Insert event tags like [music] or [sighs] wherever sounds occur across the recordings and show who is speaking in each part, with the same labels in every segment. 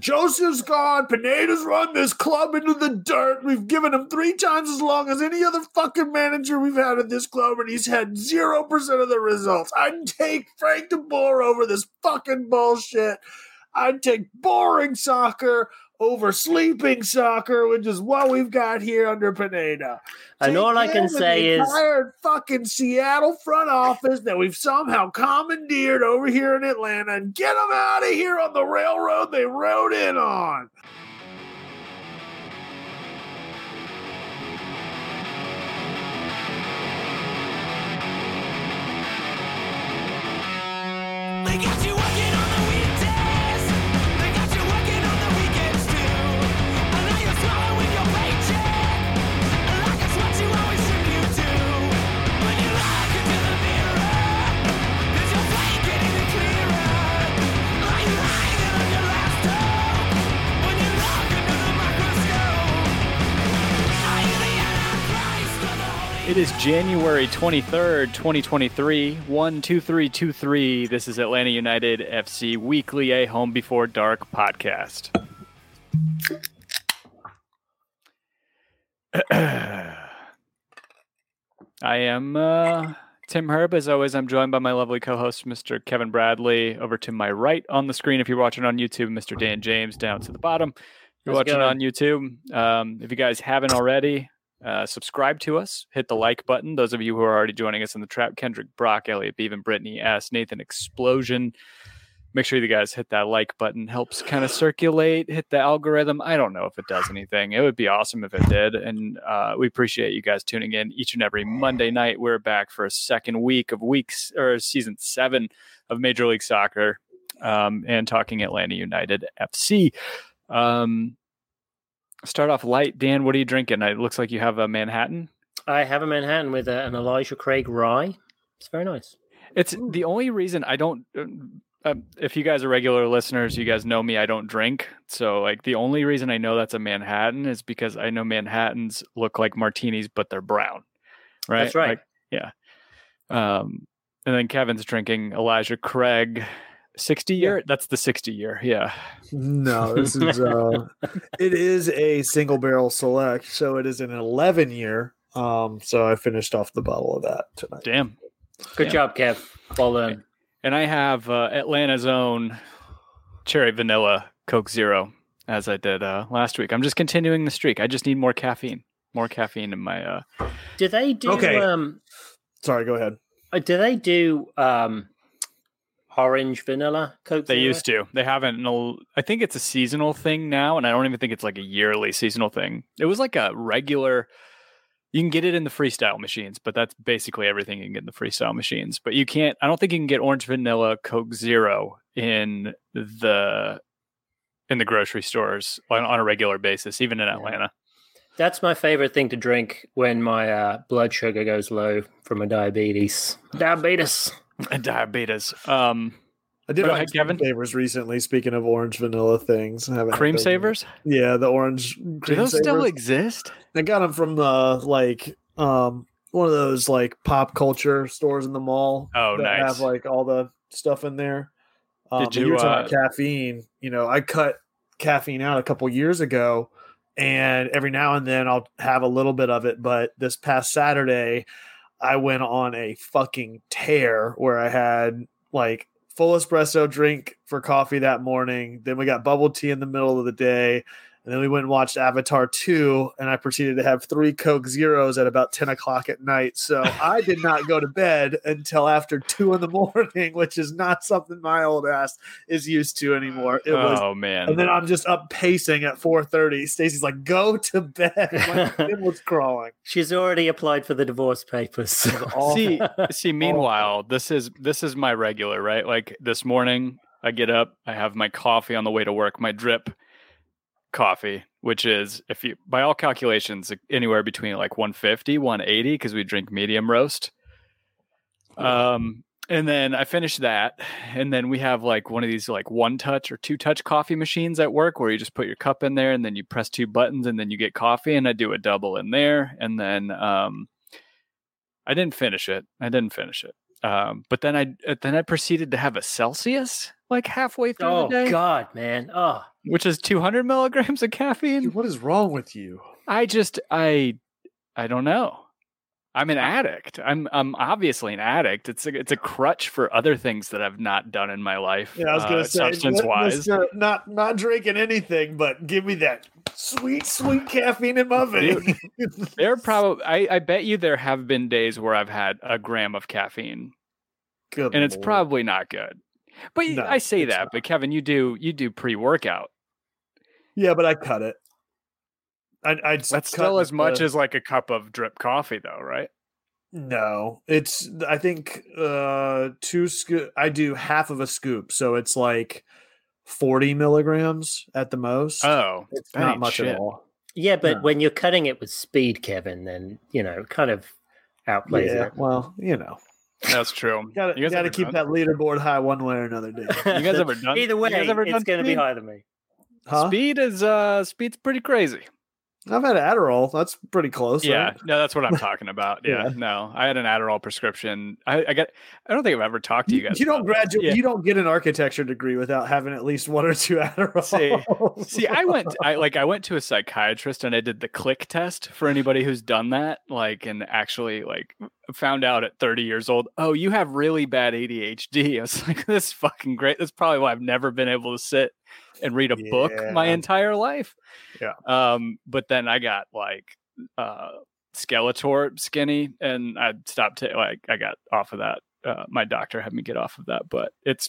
Speaker 1: Josef's gone. Pineda's run this club into the dirt. We've given him three times as long as any other fucking manager we've had at this club, and he's had 0% of the results. I'd take Frank de Boer over this fucking bullshit. I'd take boring soccer over sleeping soccer, which is what we've got here under Pineda.
Speaker 2: And all I can say is
Speaker 1: entire fucking Seattle front office that we've somehow commandeered over here in Atlanta and get them out of here on the railroad they rode in on.
Speaker 3: They got It
Speaker 4: is January 23rd, 2023, 12323. This is Atlanta United FC Weekly, a Home Before Dark podcast. [clears throat] I am uh, Tim Herb. As always, I'm joined by my lovely co host, Mr. Kevin Bradley. Over to my right on the screen, if you're watching on YouTube, Mr. Dan James down to the bottom. If you're
Speaker 2: How's
Speaker 4: watching on YouTube, um, if you guys haven't already, uh, subscribe to us, hit the like button. Those of you who are already joining us in the trap, Kendrick, Brock, Elliot, Beaven, Brittany, S, Nathan, Explosion. Make sure you guys hit that like button. Helps kind of circulate, hit the algorithm. I don't know if it does anything. It would be awesome if it did. And uh, we appreciate you guys tuning in each and every Monday night. We're back for a second week of weeks or season seven of Major League Soccer um, and talking Atlanta United FC. Um, start off light. Dan, what are you drinking? It looks like you have a Manhattan.
Speaker 2: I have a Manhattan with a, an Elijah Craig rye. It's very nice.
Speaker 4: It's the only reason I don't. Um, if you guys are regular listeners, you guys know me. I don't drink, so like the only reason I know that's a Manhattan is because I know Manhattans look like martinis, but they're brown. Right.
Speaker 2: That's right.
Speaker 4: Like, yeah. Um, and then Kevin's drinking Elijah Craig, sixty year. That's the sixty year. Yeah.
Speaker 1: No, this is uh [laughs] it is a single barrel select, so it is an 11 year. Um, so I finished off the bottle of that tonight.
Speaker 4: Damn.
Speaker 2: Good
Speaker 4: Yeah.
Speaker 2: job, Kev. Well done.
Speaker 4: And I have uh, Atlanta's own cherry vanilla Coke Zero, as I did uh, last week. I'm just continuing the streak. I just need more caffeine, more caffeine in my. Uh,
Speaker 2: Do they do
Speaker 1: Okay.
Speaker 2: um
Speaker 1: Sorry, go ahead.
Speaker 2: uh, do they do um orange vanilla Coke?
Speaker 4: they
Speaker 2: Zero?
Speaker 4: used to. They haven't. in I think it's a seasonal thing now, and I don't even think it's like a yearly seasonal thing. It was like a regular. You can get it in the freestyle machines, but that's basically everything you can get in the freestyle machines. But you can't. I don't think you can get orange vanilla Coke Zero in the in the grocery stores on, on a regular basis, even in Atlanta.
Speaker 2: That's my favorite thing to drink when my uh, blood sugar goes low from a diabetes. Diabetes. [laughs]
Speaker 4: And diabetes. Um,
Speaker 1: I did like
Speaker 4: Kevin.
Speaker 1: savers recently. Speaking of orange vanilla things,
Speaker 4: cream
Speaker 1: yet.
Speaker 4: savers.
Speaker 1: Yeah, the orange.
Speaker 4: Do
Speaker 1: cream
Speaker 4: those still exist?
Speaker 1: I got them from uh like um one of those like pop culture stores in the mall.
Speaker 4: Oh,
Speaker 1: that
Speaker 4: nice.
Speaker 1: Have like all the stuff in there. Um,
Speaker 4: Did
Speaker 1: you
Speaker 4: you,
Speaker 1: were talking
Speaker 4: uh,
Speaker 1: about caffeine? You know, I cut caffeine out a couple years ago, and every now and then I'll have a little bit of it. But this past Saturday, I went on a fucking tear where I had like full espresso drink for coffee that morning. Then we got bubble tea in the middle of the day. And then we went and watched Avatar 2, and I proceeded to have three Coke Zeros at about 10 o'clock at night. So [laughs] I did not go to bed until after 2 in the [laughs] morning, which is not something my old ass is used to anymore. It was
Speaker 4: oh man.
Speaker 1: and then I'm just up pacing at 4:30. Stacy's like, "Go to bed." [laughs] My skin was crawling.
Speaker 2: She's already applied for the divorce papers.
Speaker 4: see see meanwhile this is this is my regular right like this morning I get up, I have my coffee on the way to work, my drip coffee, which is if you by all calculations anywhere between like 150, 180 because we drink medium roast. Um and then I finish that and then we have like one of these like one touch or two touch coffee machines at work where you just put your cup in there and then you press two buttons and then you get coffee and I do a double in there and then um I didn't finish it. I didn't finish it. Um, but then I uh, then I proceeded to have a Celsius like halfway through
Speaker 2: Oh
Speaker 4: the day, Oh
Speaker 2: God, man. Oh,
Speaker 4: which is 200 milligrams of caffeine.
Speaker 1: Dude, what is wrong with you?
Speaker 4: I just I I don't know. I'm an addict. I'm I'm obviously an addict. It's a it's a crutch for other things that I've not done in my life.
Speaker 1: Yeah, I was gonna
Speaker 4: uh,
Speaker 1: say,
Speaker 4: substance wise.
Speaker 1: Mr. not not drinking anything, but give me that sweet, sweet caffeine in my vein.
Speaker 4: There [laughs] probably I, I bet you there have been days where I've had a gram of caffeine
Speaker 1: Good
Speaker 4: and it's probably not good. But
Speaker 1: No,
Speaker 4: I say that,
Speaker 1: not.
Speaker 4: but Kevin, you do you do pre workout.
Speaker 1: yeah, but I cut it. I, I
Speaker 4: That's still as much as like a cup of drip coffee, though, right?
Speaker 1: no. It's I think uh two scoop. I do half of a scoop, so it's like forty milligrams at the most.
Speaker 4: Oh,
Speaker 1: it's not much
Speaker 4: shit.
Speaker 1: at all.
Speaker 2: yeah, but
Speaker 1: No.
Speaker 2: when you're cutting it with speed, Kevin, then you know, kind of outplays
Speaker 1: Yeah,
Speaker 2: it.
Speaker 1: well, you know,
Speaker 4: That's true. [laughs]
Speaker 1: gotta
Speaker 4: You guys
Speaker 1: gotta keep
Speaker 4: done-
Speaker 1: that leaderboard high one way or another. Day. [laughs]
Speaker 4: You guys [laughs] ever done?
Speaker 2: Either way,
Speaker 4: guys ever done
Speaker 2: it's going to be higher than me.
Speaker 1: Huh?
Speaker 4: Speed is uh speed's pretty crazy.
Speaker 1: I've had Adderall. That's pretty close.
Speaker 4: yeah,
Speaker 1: right?
Speaker 4: no, that's what I'm talking about. [laughs] Yeah,
Speaker 1: Yeah.
Speaker 4: no, I had an Adderall prescription. I, I got. I don't think I've ever talked to you guys.
Speaker 1: You don't graduate.
Speaker 4: Yeah.
Speaker 1: You don't get an architecture degree without having at least one or two [laughs] Adderall.
Speaker 4: See, I went. I like. I went to a psychiatrist and I did the click test for anybody who's done that. Like, and actually, like, found out at 30 years old. Oh, you have really bad ADHD. [laughs] I was like, this is fucking great. That's probably why I've never been able to sit and read a book my entire life.
Speaker 1: Yeah.
Speaker 4: Um, but then I got like uh Skeletor skinny, and I stopped. ta- like, I got off of that. Uh, my doctor had me get off of that, but it's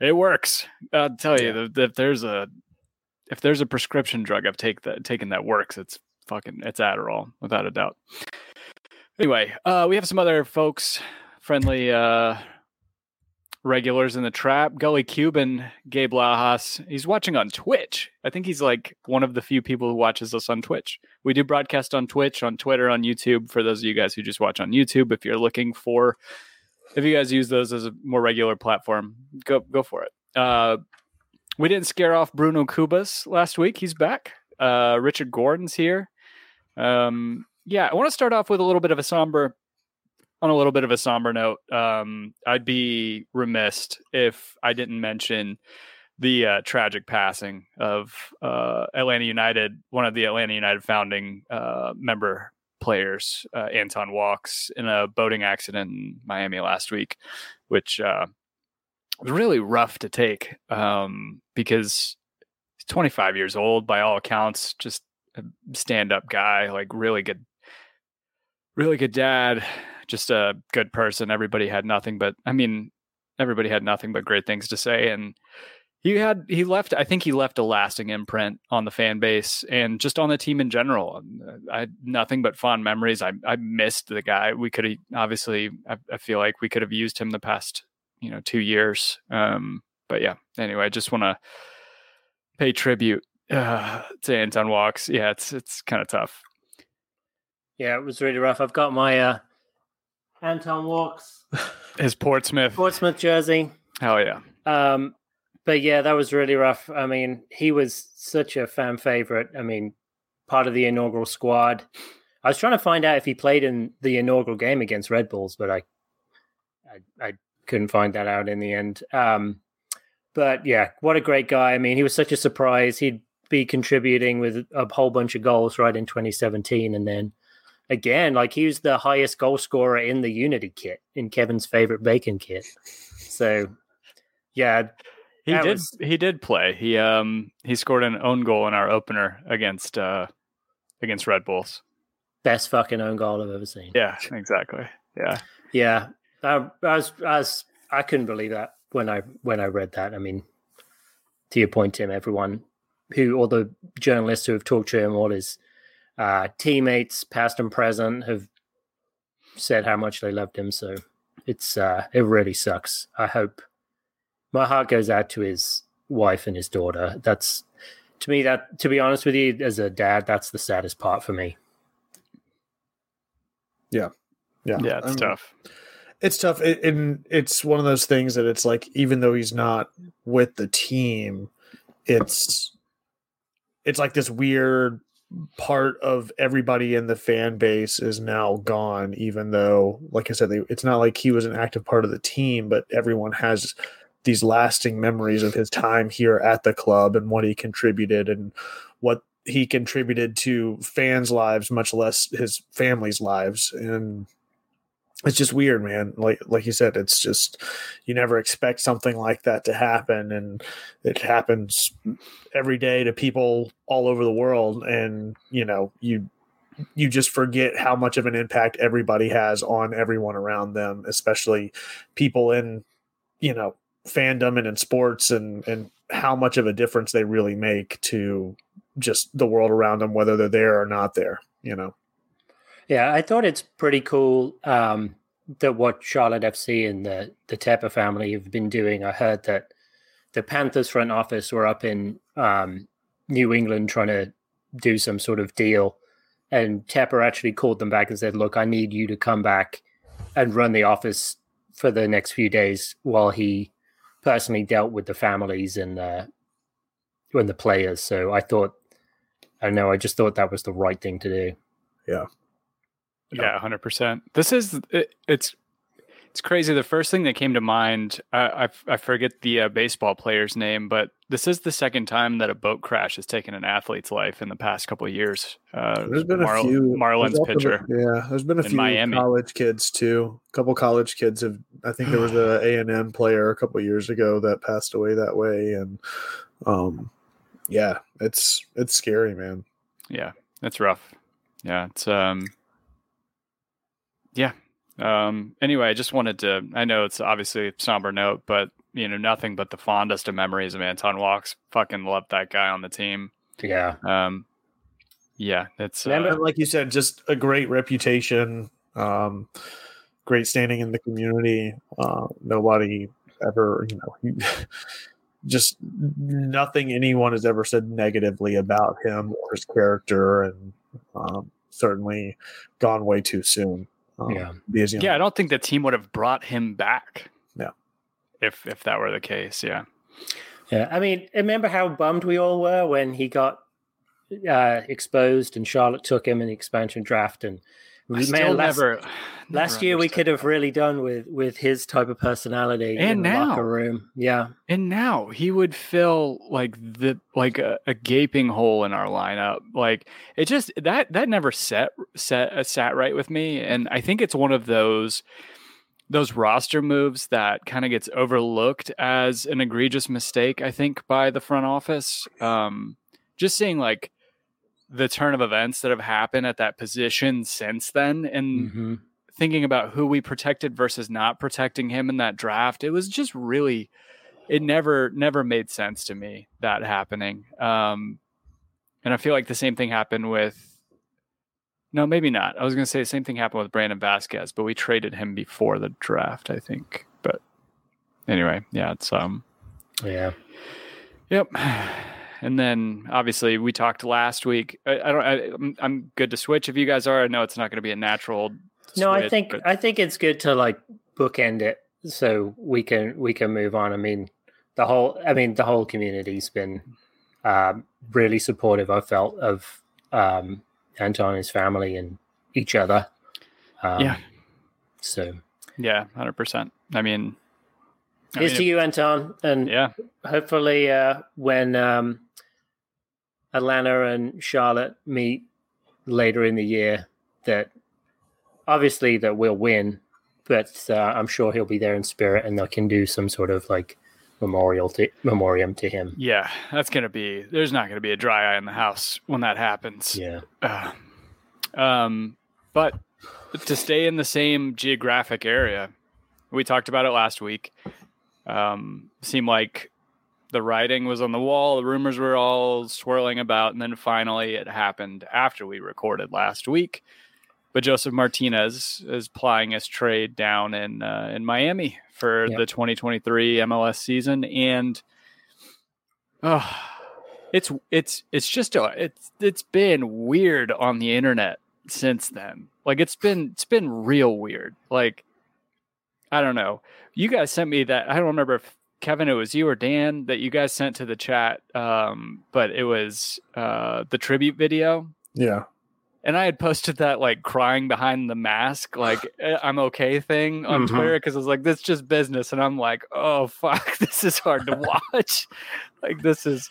Speaker 4: it works. I'll tell you, if- if there's a if there's a prescription drug I've take that taken that works, it's fucking it's Adderall without a doubt. Anyway, uh, we have some other folks, friendly uh, regulars in the trap. Gully Cuban, Gabe Lajas. He's watching on Twitch. I think he's like one of the few people who watches us on Twitch. We do broadcast on Twitch, on Twitter, on YouTube. For those of you guys who just watch on YouTube, if you're looking for, if you guys use those as a more regular platform, go go for it. Uh, we didn't scare off Bruno Cubas last week. He's back. Uh, Richard Gordon's here. Um, yeah, I want to start off with a little bit of a somber, on a little bit of a somber note. Um, I'd be remiss if I didn't mention the uh, tragic passing of uh, Atlanta United, one of the Atlanta United founding uh, member players, uh, Anton Walkes, in a boating accident in Miami last week, which uh, was really rough to take um, because he's 25 years old by all accounts, just a stand-up guy, like really good, really good dad, just a good person. Everybody had nothing but, I mean, everybody had nothing but great things to say, and he had he left. I think he left a lasting imprint on the fan base and just on the team in general. I had nothing but fond memories. I I missed the guy. We could have obviously. I, I feel like we could have used him the past you know two years. Um, but yeah. Anyway, I just want to pay tribute uh, to Anton Walkes. Yeah, it's it's kind of tough.
Speaker 2: Yeah, it was really rough. I've got my uh, Anton Walkes [laughs]
Speaker 4: His Portsmouth.
Speaker 2: Portsmouth jersey.
Speaker 4: Hell yeah.
Speaker 2: Um, but yeah, that was really rough. I mean, he was such a fan favorite. I mean, part of the inaugural squad. I was trying to find out if he played in the inaugural game against Red Bulls, but I, I, I couldn't find that out in the end. Um, but yeah, what a great guy. I mean, he was such a surprise. He'd be contributing with a whole bunch of goals right in 2017, and then again, like he was the highest goal scorer in the Unity kit in Kevin's favorite bacon kit. So yeah,
Speaker 4: He did.
Speaker 2: was-
Speaker 4: He did play. He um he scored an own goal in our opener against uh against Red Bulls.
Speaker 2: best fucking own goal I've ever seen.
Speaker 4: Yeah, exactly. Yeah.
Speaker 2: Yeah, I, I was, I was, I couldn't believe that when I when I read that. I mean, to your point, Tim, everyone who, all the journalists who have talked to him, all his uh, teammates, past and present, have said how much they loved him. So it's uh, it really sucks. I hope my heart goes out to his wife and his daughter. That's to me that to be honest with you, as a dad, that's the saddest part for me.
Speaker 1: Yeah,
Speaker 4: Yeah, yeah. it's
Speaker 1: I mean,
Speaker 4: tough.
Speaker 1: It's tough, it, and it's one of those things that it's like even though he's not with the team, it's it's like this weird part of everybody in the fan base is now gone. Even though, like I said, they, it's not like he was an active part of the team, but everyone has these lasting memories of his time here at the club and what he contributed and what he contributed to fans' lives, much less his family's lives. And it's just weird, man. Like like you said, it's just you never expect something like that to happen, and it happens every day to people all over the world. And you know, you you just forget how much of an impact everybody has on everyone around them, especially people in you know fandom and in sports, and and how much of a difference they really make to just the world around them, whether they're there or not there. You know.
Speaker 2: Yeah, I thought it's pretty cool um, that what Charlotte FC and the the Tepper family have been doing. I heard that the Panthers front office were up in um, New England trying to do some sort of deal, and Tepper actually called them back and said, "Look, I need you to come back and run the office for the next few days while he personally dealt with the families and uh, and the players." So I thought, I don't know, I just thought that was the right thing to do.
Speaker 4: Yeah, hundred percent. This is it, it's it's crazy. The first thing that came to mind, I I, I forget the uh, baseball player's name, but this is the second time that a boat crash has taken an athlete's life in the past couple of years. Uh,
Speaker 1: There's been a few
Speaker 4: Marlins pitcher.
Speaker 1: been- yeah, there's been a few
Speaker 4: Miami.
Speaker 1: college kids too. A couple college kids have. I think there was a [sighs] A and M player a couple years ago that passed away that way, and um, yeah, it's it's scary, man.
Speaker 4: Yeah, it's rough. Yeah, it's um yeah. Um anyway, I just wanted to I know it's obviously a somber note, but you know, nothing but the fondest of memories of Anton Walkes. Fucking loved that guy on the team.
Speaker 2: Yeah.
Speaker 4: Um yeah, it's uh,
Speaker 1: And like you said, just a great reputation, um, great standing in the community. Uh, nobody ever, you know, he, [laughs] just nothing anyone has ever said negatively about him or his character, and um, certainly gone way too soon. Um,
Speaker 2: Yeah.
Speaker 1: because, you know,
Speaker 4: yeah, I don't think the team would have brought him back.
Speaker 1: Yeah.
Speaker 4: If if that were the case, yeah.
Speaker 2: Yeah, I mean, remember how bummed we all were when he got uh, exposed and Charlotte took him in the expansion draft. And
Speaker 4: I still
Speaker 2: man, last,
Speaker 4: never [sighs]
Speaker 2: last
Speaker 4: never
Speaker 2: year we could have really done with with his type of personality
Speaker 4: And
Speaker 2: in the locker room. Yeah,
Speaker 4: And now he would fill like the like a, a gaping hole in our lineup. Like it just that that never set set uh, sat right with me. And I think it's one of those those roster moves that kind of gets overlooked as an egregious mistake. I think by the front office. Um, just seeing like the turn of events that have happened at that position since then, and
Speaker 2: Mhm.
Speaker 4: thinking about who we protected versus not protecting him in that draft, it was just really it never never made sense to me that happening. Um and I feel like the same thing happened with no, maybe not. I was gonna say the same thing happened with Brandon Vazquez, but we traded him before the draft, I think. But anyway, yeah, it's um
Speaker 2: yeah,
Speaker 4: Yep. [sighs] And then obviously we talked last week. I, I don't. I, I'm, I'm good to switch if you guys are. I know it's not going to be a natural.
Speaker 2: no, I think
Speaker 4: but-
Speaker 2: I think it's good to like bookend it so we can we can move on. I mean, the whole I mean the whole community's been um, really supportive. I felt of um, Anton and his family and each other. Um,
Speaker 4: Yeah.
Speaker 2: So
Speaker 4: yeah, hundred percent. I mean, I
Speaker 2: here's
Speaker 4: mean,
Speaker 2: to you, Anton, and
Speaker 4: yeah,
Speaker 2: hopefully uh, when um, Atlanta and Charlotte meet later in the year, that obviously that we'll win, but uh, I'm sure he'll be there in spirit, and they can do some sort of like memorial to memoriam to him.
Speaker 4: yeah. That's going to be. There's not going to be a dry eye in the house when that happens.
Speaker 2: Yeah,
Speaker 4: Uh, um, but to stay in the same geographic area, we talked about it last week. Um, seemed like the writing was on the wall, the rumors were all swirling about, and then finally it happened after we recorded last week. but Josef Martinez is plying his trade down in uh, in Miami for
Speaker 2: Yep.
Speaker 4: the 2023 MLS season, and oh, it's it's it's just a, it's it's been weird on the internet since then. Like it's been it's been real weird. Like I don't know. You guys sent me that. I don't remember if Kevin, it was you or Dan that you guys sent to the chat. Um, but it was uh, the tribute video,
Speaker 1: Yeah.
Speaker 4: and I had posted that like crying behind the mask, like [sighs] eh, I'm okay thing on
Speaker 2: Mhm.
Speaker 4: Twitter because I was like, this is just business, and I'm like, oh fuck, [laughs] this is hard to [laughs] watch. [laughs] like this is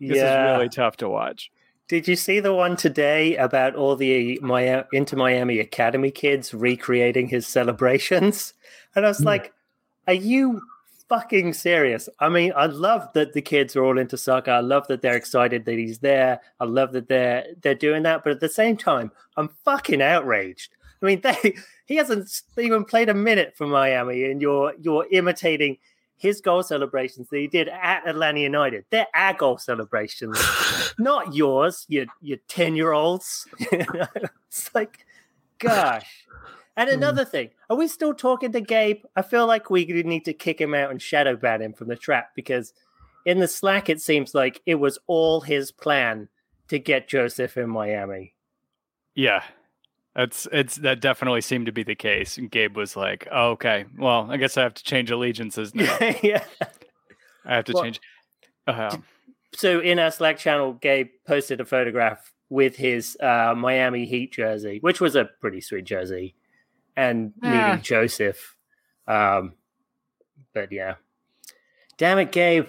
Speaker 4: this is really tough to watch.
Speaker 2: Did you see the one today about all the Miami, Inter Miami Academy kids recreating his celebrations? And I was
Speaker 1: Hmm.
Speaker 2: like, are you fucking serious? I mean, I love that the kids are all into soccer. I love that they're excited that he's there. I love that they're they're doing that. But at the same time, I'm fucking outraged. I mean, [laughs] they he hasn't even played a minute for Miami, and you're you're imitating his goal celebrations that he did at Atlanta United. They're our goal celebrations [laughs] not yours, you you ten year olds. [laughs] it's like, gosh. And another thing, are we still talking to Gabe? I feel like we need to kick him out and shadow ban him from the trap because in the Slack it seems like it was all his plan to get Josef in Miami.
Speaker 4: Yeah. That's it's that definitely seemed to be the case. And Gabe was like, oh, okay, well, I guess I have to change allegiances now. [laughs]
Speaker 2: yeah.
Speaker 4: I have to
Speaker 2: Well,
Speaker 4: change. Uh,
Speaker 2: So in our Slack channel, Gabe posted a photograph with his uh, Miami Heat jersey, which was a pretty sweet jersey, and
Speaker 4: Ah.
Speaker 2: meeting Josef. Um, but yeah, damn it, Gabe.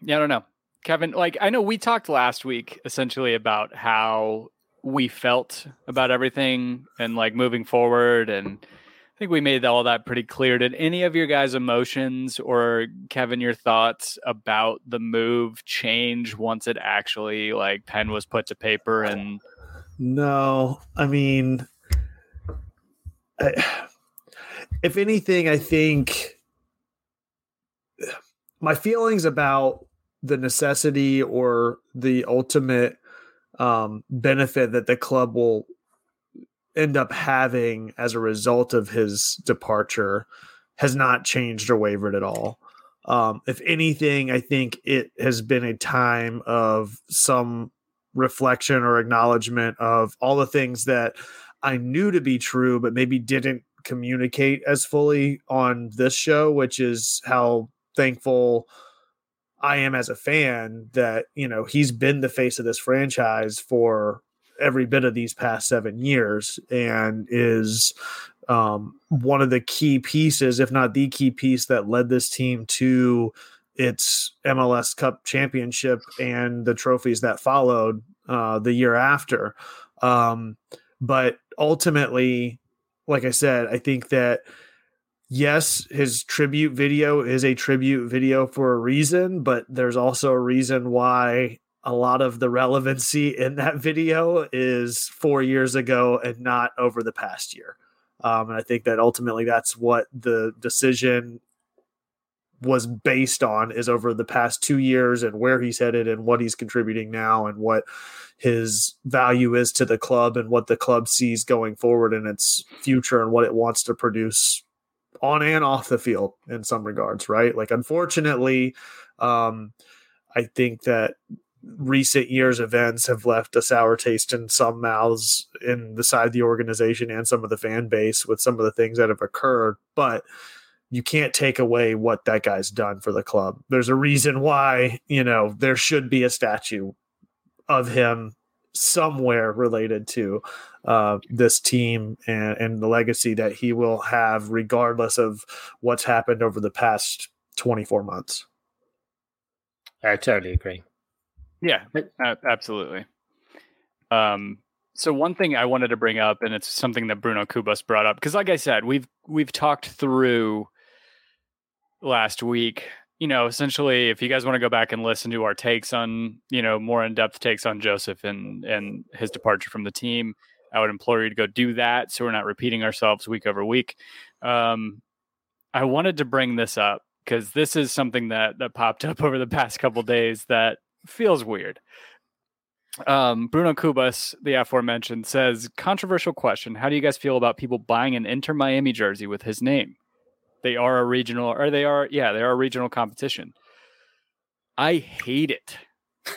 Speaker 4: Yeah, I don't know. Kevin, like I know we talked last week essentially about how we felt about everything and like moving forward and I think we made all that pretty clear. Did any of your guys' emotions or Kevin your thoughts about the move change once it actually like pen was put to paper and
Speaker 1: No, I mean, I, [sighs] if anything, I think my feelings about the necessity or the ultimate um, benefit that the club will end up having as a result of his departure has not changed or wavered at all. Um, if anything, I think it has been a time of some reflection or acknowledgement of all the things that I knew to be true, but maybe didn't communicate as fully on this show, which is how thankful I am as a fan that, you know, he's been the face of this franchise for every bit of these past seven years and is um, one of the key pieces, if not the key piece, that led this team to its MLS Cup championship and the trophies that followed uh, the year after. Um, but ultimately, like I said, I think that yes, his tribute video is a tribute video for a reason, but there's also a reason why a lot of the relevancy [laughs] in that video is four years ago and not over the past year. Um, and I think that ultimately that's what the decision was based on is over the past two years and where he's headed and what he's contributing now and what his value is to the club and what the club sees going forward in its future and what it wants to produce on and off the field in some regards, right? Like, unfortunately, um, I think that recent years events have left a sour taste in some mouths in the side of the organization and some of the fan base with some of the things that have occurred. But you can't take away what that guy's done for the club. There's a reason why, you know, there should be a statue of him somewhere related to uh, this team and, and the legacy that he will have, regardless of what's happened over the past 24 months.
Speaker 2: I totally agree.
Speaker 4: Yeah, absolutely. Um, so one thing I wanted to bring up, and it's something that Bruno Kubas brought up, because like I said, we've we've talked through last week. You know, essentially, if you guys want to go back and listen to our takes on, you know, more in depth takes on Josef and and his departure from the team, I would implore you to go do that, so we're not repeating ourselves week over week. Um, I wanted to bring this up because this is something that that popped up [laughs] over the past couple days that feels weird. Um, Bruno Kubas, the aforementioned, says controversial question. How do you guys feel about people buying an Inter Miami jersey with his name? They are a regional, or they are, yeah, they are a regional competition. I hate it. [laughs]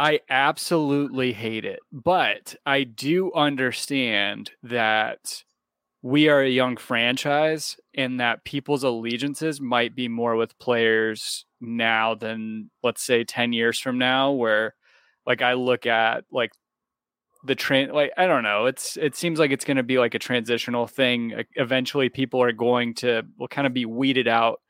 Speaker 4: I absolutely hate it. But I do understand that we are a young franchise and that people's allegiances might be more with players now than let's say 10 years from now where like I look at like the train like I don't know it's it seems like it's going to be like a transitional thing eventually people are going to will kind of be weeded out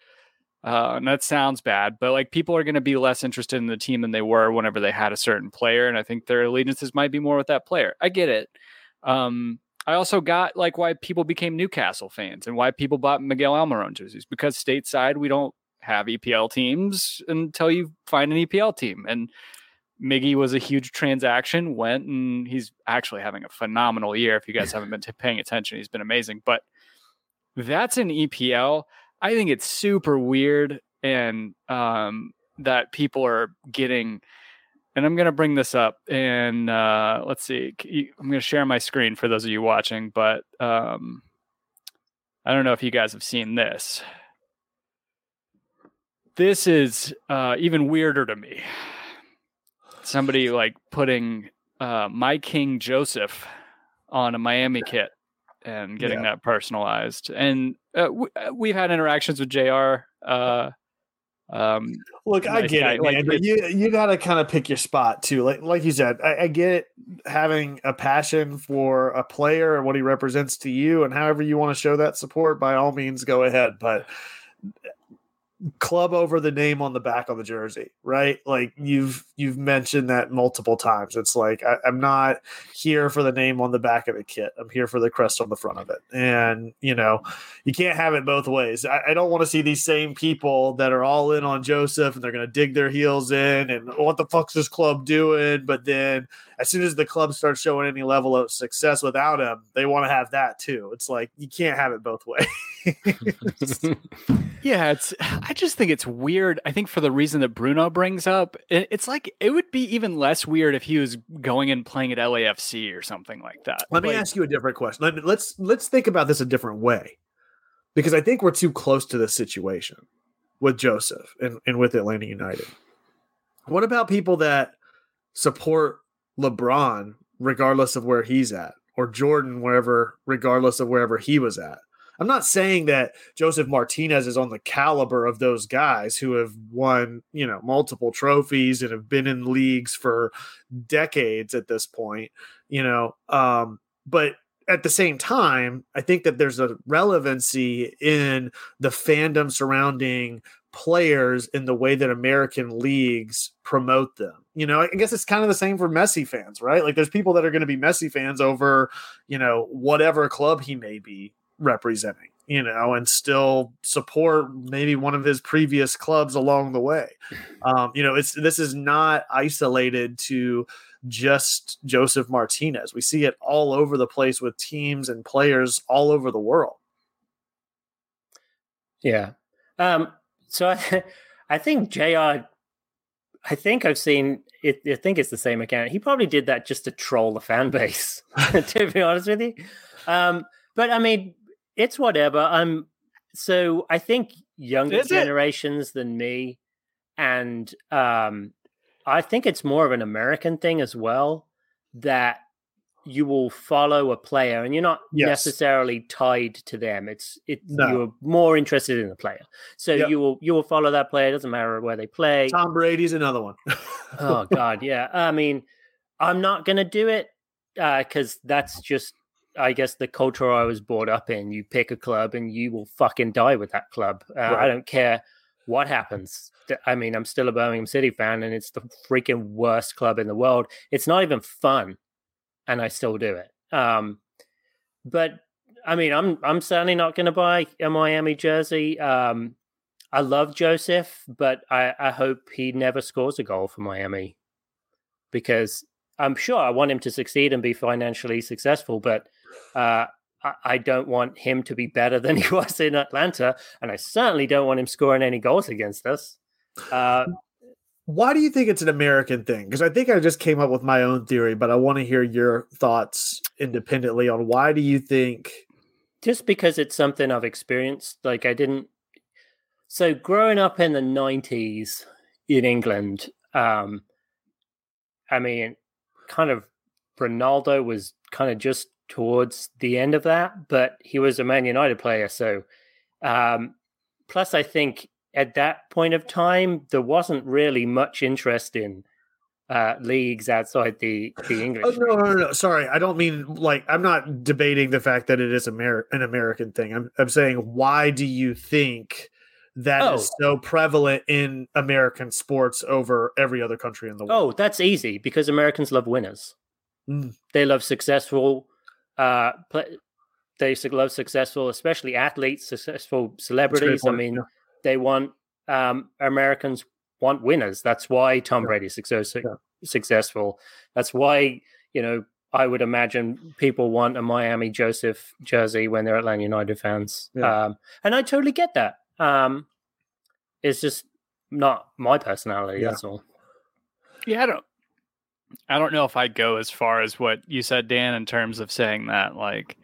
Speaker 4: uh, and that sounds bad, but like people are going to be less interested in the team than they were whenever they had a certain player, and I think their allegiances might be more with that player. I get it. Um, I also got like why people became Newcastle fans and why people bought Miguel Almiron jerseys because stateside we don't have EPL teams until you find an EPL team, and Miggy was a huge transaction. Went and he's actually having a phenomenal year. If you guys haven't been t- paying attention, he's been amazing. But that's an EPL. I think it's super weird and um, that people are getting. And I'm going to bring this up and uh, let's see. I'm going to share my screen for those of you watching, but um, I don't know if you guys have seen this. This is uh, even weirder to me. Somebody like putting uh, my King Josef on a Miami kit and getting that personalized. And uh, w- uh, we've had interactions with Jr. Uh, um,
Speaker 1: Look, I get
Speaker 4: guy.
Speaker 1: it,
Speaker 4: Like,
Speaker 1: but you you got to kind of pick your spot too. Like like you said, I, I get it, having a passion for a player and what he represents to you, and however you want to show that support. By all means, go ahead. But club over the name on the back of the jersey, right? Like you've you've mentioned that multiple times. It's like I, I'm not here for the name on the back of the kit. I'm here for the crest on the front of it. And you know, you can't have it both ways. I, I don't want to see these same people that are all in on Josef and they're going to dig their heels in and what the fuck's this club doing? But then as soon as the club starts showing any level of success without him, they want to have that too. It's like you can't have it both ways. [laughs]
Speaker 4: yeah, it's. I just think it's weird. I think for the reason that Bruno brings up, it's like it would be even less weird if he was going and playing at LAFC or something like that.
Speaker 1: Let me ask you a different question. Let, let's let's think about this a different way, because I think we're too close to this situation with Josef and, and with Atlanta United. What about people that support LeBron regardless of where he's at, or Jordan wherever, regardless of wherever he was at? I'm not saying that Josef Martinez is on the caliber of those guys who have won, you know, multiple trophies and have been in leagues for decades at this point, you know. Um, but at the same time, I think that there's a relevancy in the fandom surrounding players in the way that American leagues promote them. You know, I guess it's kind of the same for Messi fans, right? Like there's people that are going to be Messi fans over, you know, whatever club he may be representing, you know, and still support maybe one of his previous clubs along the way. [laughs] Um, you know, it's this is not isolated to just Josef Martinez. We see it all over the place with teams and players all over the world.
Speaker 2: Yeah. Um, so I, [laughs] I think JR, I think I've seen it. I think it's the same account. He probably did that just to troll the fan base, [laughs] [laughs] to be honest with you. Um, but I mean, it's whatever. Um, so I think younger
Speaker 4: Is it?
Speaker 2: generations than me, and um, I think it's more of an American thing as well that you will follow a player and you're not
Speaker 1: Yes.
Speaker 2: necessarily tied to them. It's it
Speaker 1: No.
Speaker 2: you're more interested in the player. So
Speaker 1: Yep.
Speaker 2: you will you will follow that player. It doesn't matter where they play.
Speaker 1: Tom Brady's another one. [laughs]
Speaker 2: oh God, yeah. I mean, I'm not gonna do it because that's just I guess the culture I was brought up in. You pick a club and you will fucking die with that club. Uh, I don't care what happens. I mean, I'm still a Birmingham City fan, and it's the freaking worst club in the world. It's not even fun, and I still do it. Um, but I mean, I'm I'm certainly not going to buy a Miami jersey. Um, I love Josef, but I, I hope he never scores a goal for Miami because I'm sure I want him to succeed and be financially successful, but uh, I, I don't want him to be better [laughs] than he was in Atlanta, and I certainly don't want him scoring any goals against us. Uh,
Speaker 1: why do you think it's an American thing? Because I think I just came up with my own theory, but I want to hear your thoughts independently on why do you think
Speaker 2: just because it's something I've experienced. Like I didn't. So growing up in the '90s in England, um, I mean, kind of Ronaldo was kind of just towards the end of that, but he was a Man United player. So, um, plus, I think at that point of time, there wasn't really much interest in uh, leagues outside the the English.
Speaker 1: Oh no, no, no! Sorry, I don't mean like I'm not debating the fact that it is Amer- an American thing. I'm I'm saying why do you think that is
Speaker 2: Oh.
Speaker 1: so prevalent in American sports over every other country in the world?
Speaker 2: Oh, that's easy because Americans love winners.
Speaker 1: Mm.
Speaker 2: They love successful. Uh, play, they love successful, especially athletes, successful celebrities. I mean,
Speaker 1: yeah.
Speaker 2: They want um, Americans want winners. That's why Tom Brady's success,
Speaker 1: Yeah.
Speaker 2: successful. That's why you know I would imagine people want a Miami Josef jersey when they're Atlanta United fans,
Speaker 1: Yeah.
Speaker 2: um, and I totally get that. Um, it's just not my personality.
Speaker 1: Yeah.
Speaker 2: That's all.
Speaker 4: Yeah, I don't. I don't know if I'd go as far as what you said, Dan, in terms of saying that. Like,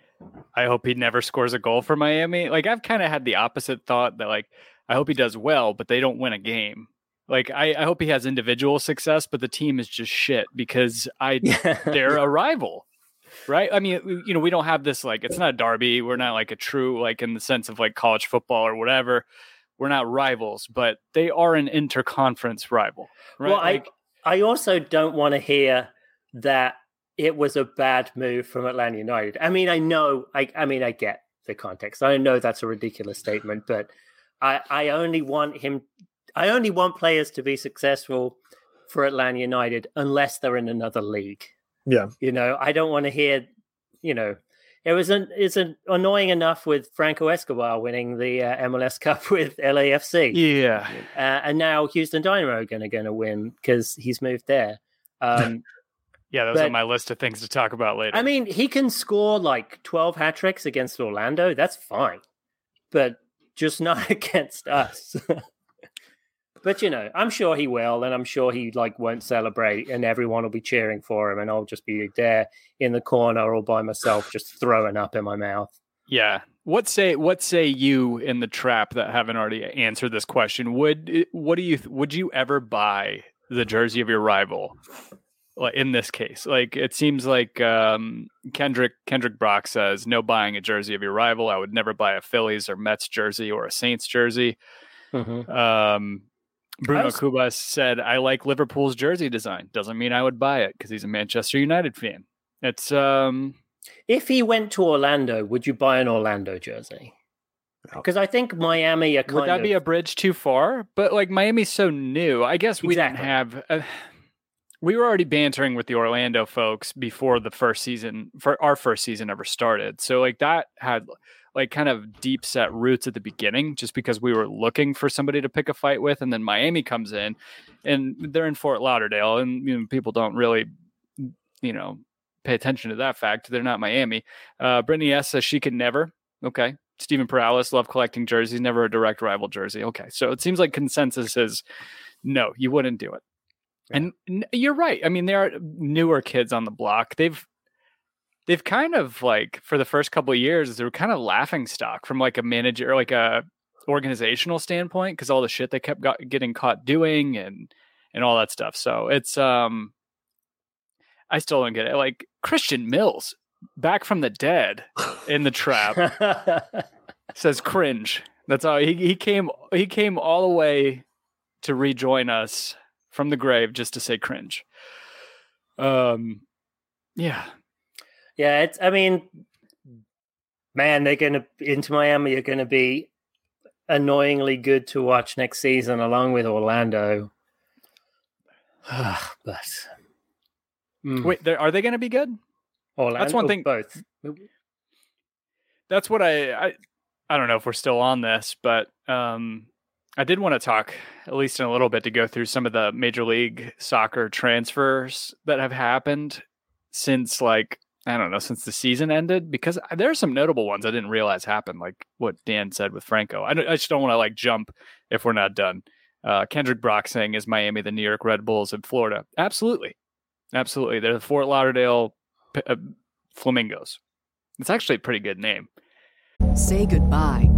Speaker 4: I hope he never scores a goal for Miami. Like, I've kind of had the opposite thought that, like, I hope he does well, but they don't win a game. Like, I, I hope he has individual success, but the team is just shit because I [laughs] they're a rival, right? I mean, you know, we don't have this like it's not a derby. We're not like a true like in the sense of like college football or whatever. We're not rivals, but they are an interconference rival, right?
Speaker 2: Well, I I also don't want to hear that it was a bad move from Atlanta United. I mean, I know, I I mean, I get the context. I know that's a ridiculous statement, but I I only want him. I only want players to be successful for Atlanta United unless they're in another league.
Speaker 1: Yeah.
Speaker 2: You know, I don't want to hear. You know, it was an it's an annoying enough with Franco Escobar winning the uh, MLS Cup [laughs] with LAFC.
Speaker 4: yeah,
Speaker 2: Uh, and now Houston Dynamo are going to going to win because he's moved there. Um, [laughs]
Speaker 4: yeah, that was on my list of things to talk about later.
Speaker 2: I mean, he can score like twelve hat tricks against Orlando. That's fine, but just not [laughs] against us. [laughs] but you know, I'm sure he will, and I'm sure he like won't celebrate, and everyone will be cheering for him, and I'll just be there in the corner all by myself, just throwing up in my mouth.
Speaker 4: yeah. What say what say you in the trap that haven't already answered this question? Would eh, what do you would you ever buy the jersey of your rival? Like in this case, like it seems like um, Kendrick Kendrick Brock says, no buying a jersey of your rival. I would never buy a Phillies or Mets jersey or a Saints jersey. Um, Bruno
Speaker 2: was-
Speaker 4: Kubas said, I like Liverpool's jersey design. Doesn't mean I would buy it because he's a Manchester United fan. It's um
Speaker 2: If he went to Orlando, would you buy an Orlando jersey? Because I think Miami are kind
Speaker 4: would that
Speaker 2: of
Speaker 4: be a bridge too far? But like Miami's so new. I guess we
Speaker 2: Exactly.
Speaker 4: didn't have uh, we were already bantering with the Orlando folks before the first season for our first season ever started. So like that had like kind of deep set roots at the beginning just because we were looking for somebody to pick a fight with and then Miami comes in and they're in Fort Lauderdale and you know people don't really you know pay attention to that fact. They're not Miami. Uh Brittany S says she could never. Okay. Stephen Perales love collecting jerseys, never a direct rival jersey. Okay. So it seems like consensus is no, you wouldn't do it. And you're right. I mean, there are newer kids on the block. They've they've kind of like for the first couple of years, they were kind of laughing stock from like a manager or like a organizational standpoint because all the shit they kept got, getting caught doing and and all that stuff. So it's um, I still don't get it. Like Christian Mills back from the dead in the trap [laughs] says cringe. That's all he he came he came all the way to rejoin us from the grave just to say cringe. Um yeah.
Speaker 2: Yeah, it's. I mean, man, they're gonna Inter Miami. Are gonna be annoyingly good to watch next season, along with Orlando. [sighs] but Mm,
Speaker 4: Wait, are they going to be good?
Speaker 2: Orlando,
Speaker 4: one thing-
Speaker 2: Both.
Speaker 4: That's what I, I I don't know if we're still on this, but um I did want to talk at least in a little bit to go through some of the major league soccer transfers that have happened since like I don't know, since the season ended because there are some notable ones I didn't realize happened like what Dan said with Franco. I, I just don't want to like jump if we're not done. Uh, Kendrick Brock saying, "Is Miami the New York Red Bulls of Florida?" Absolutely, absolutely. They're the Fort Lauderdale P- uh, Flamingos. It's actually a pretty good name.
Speaker 5: Say goodbye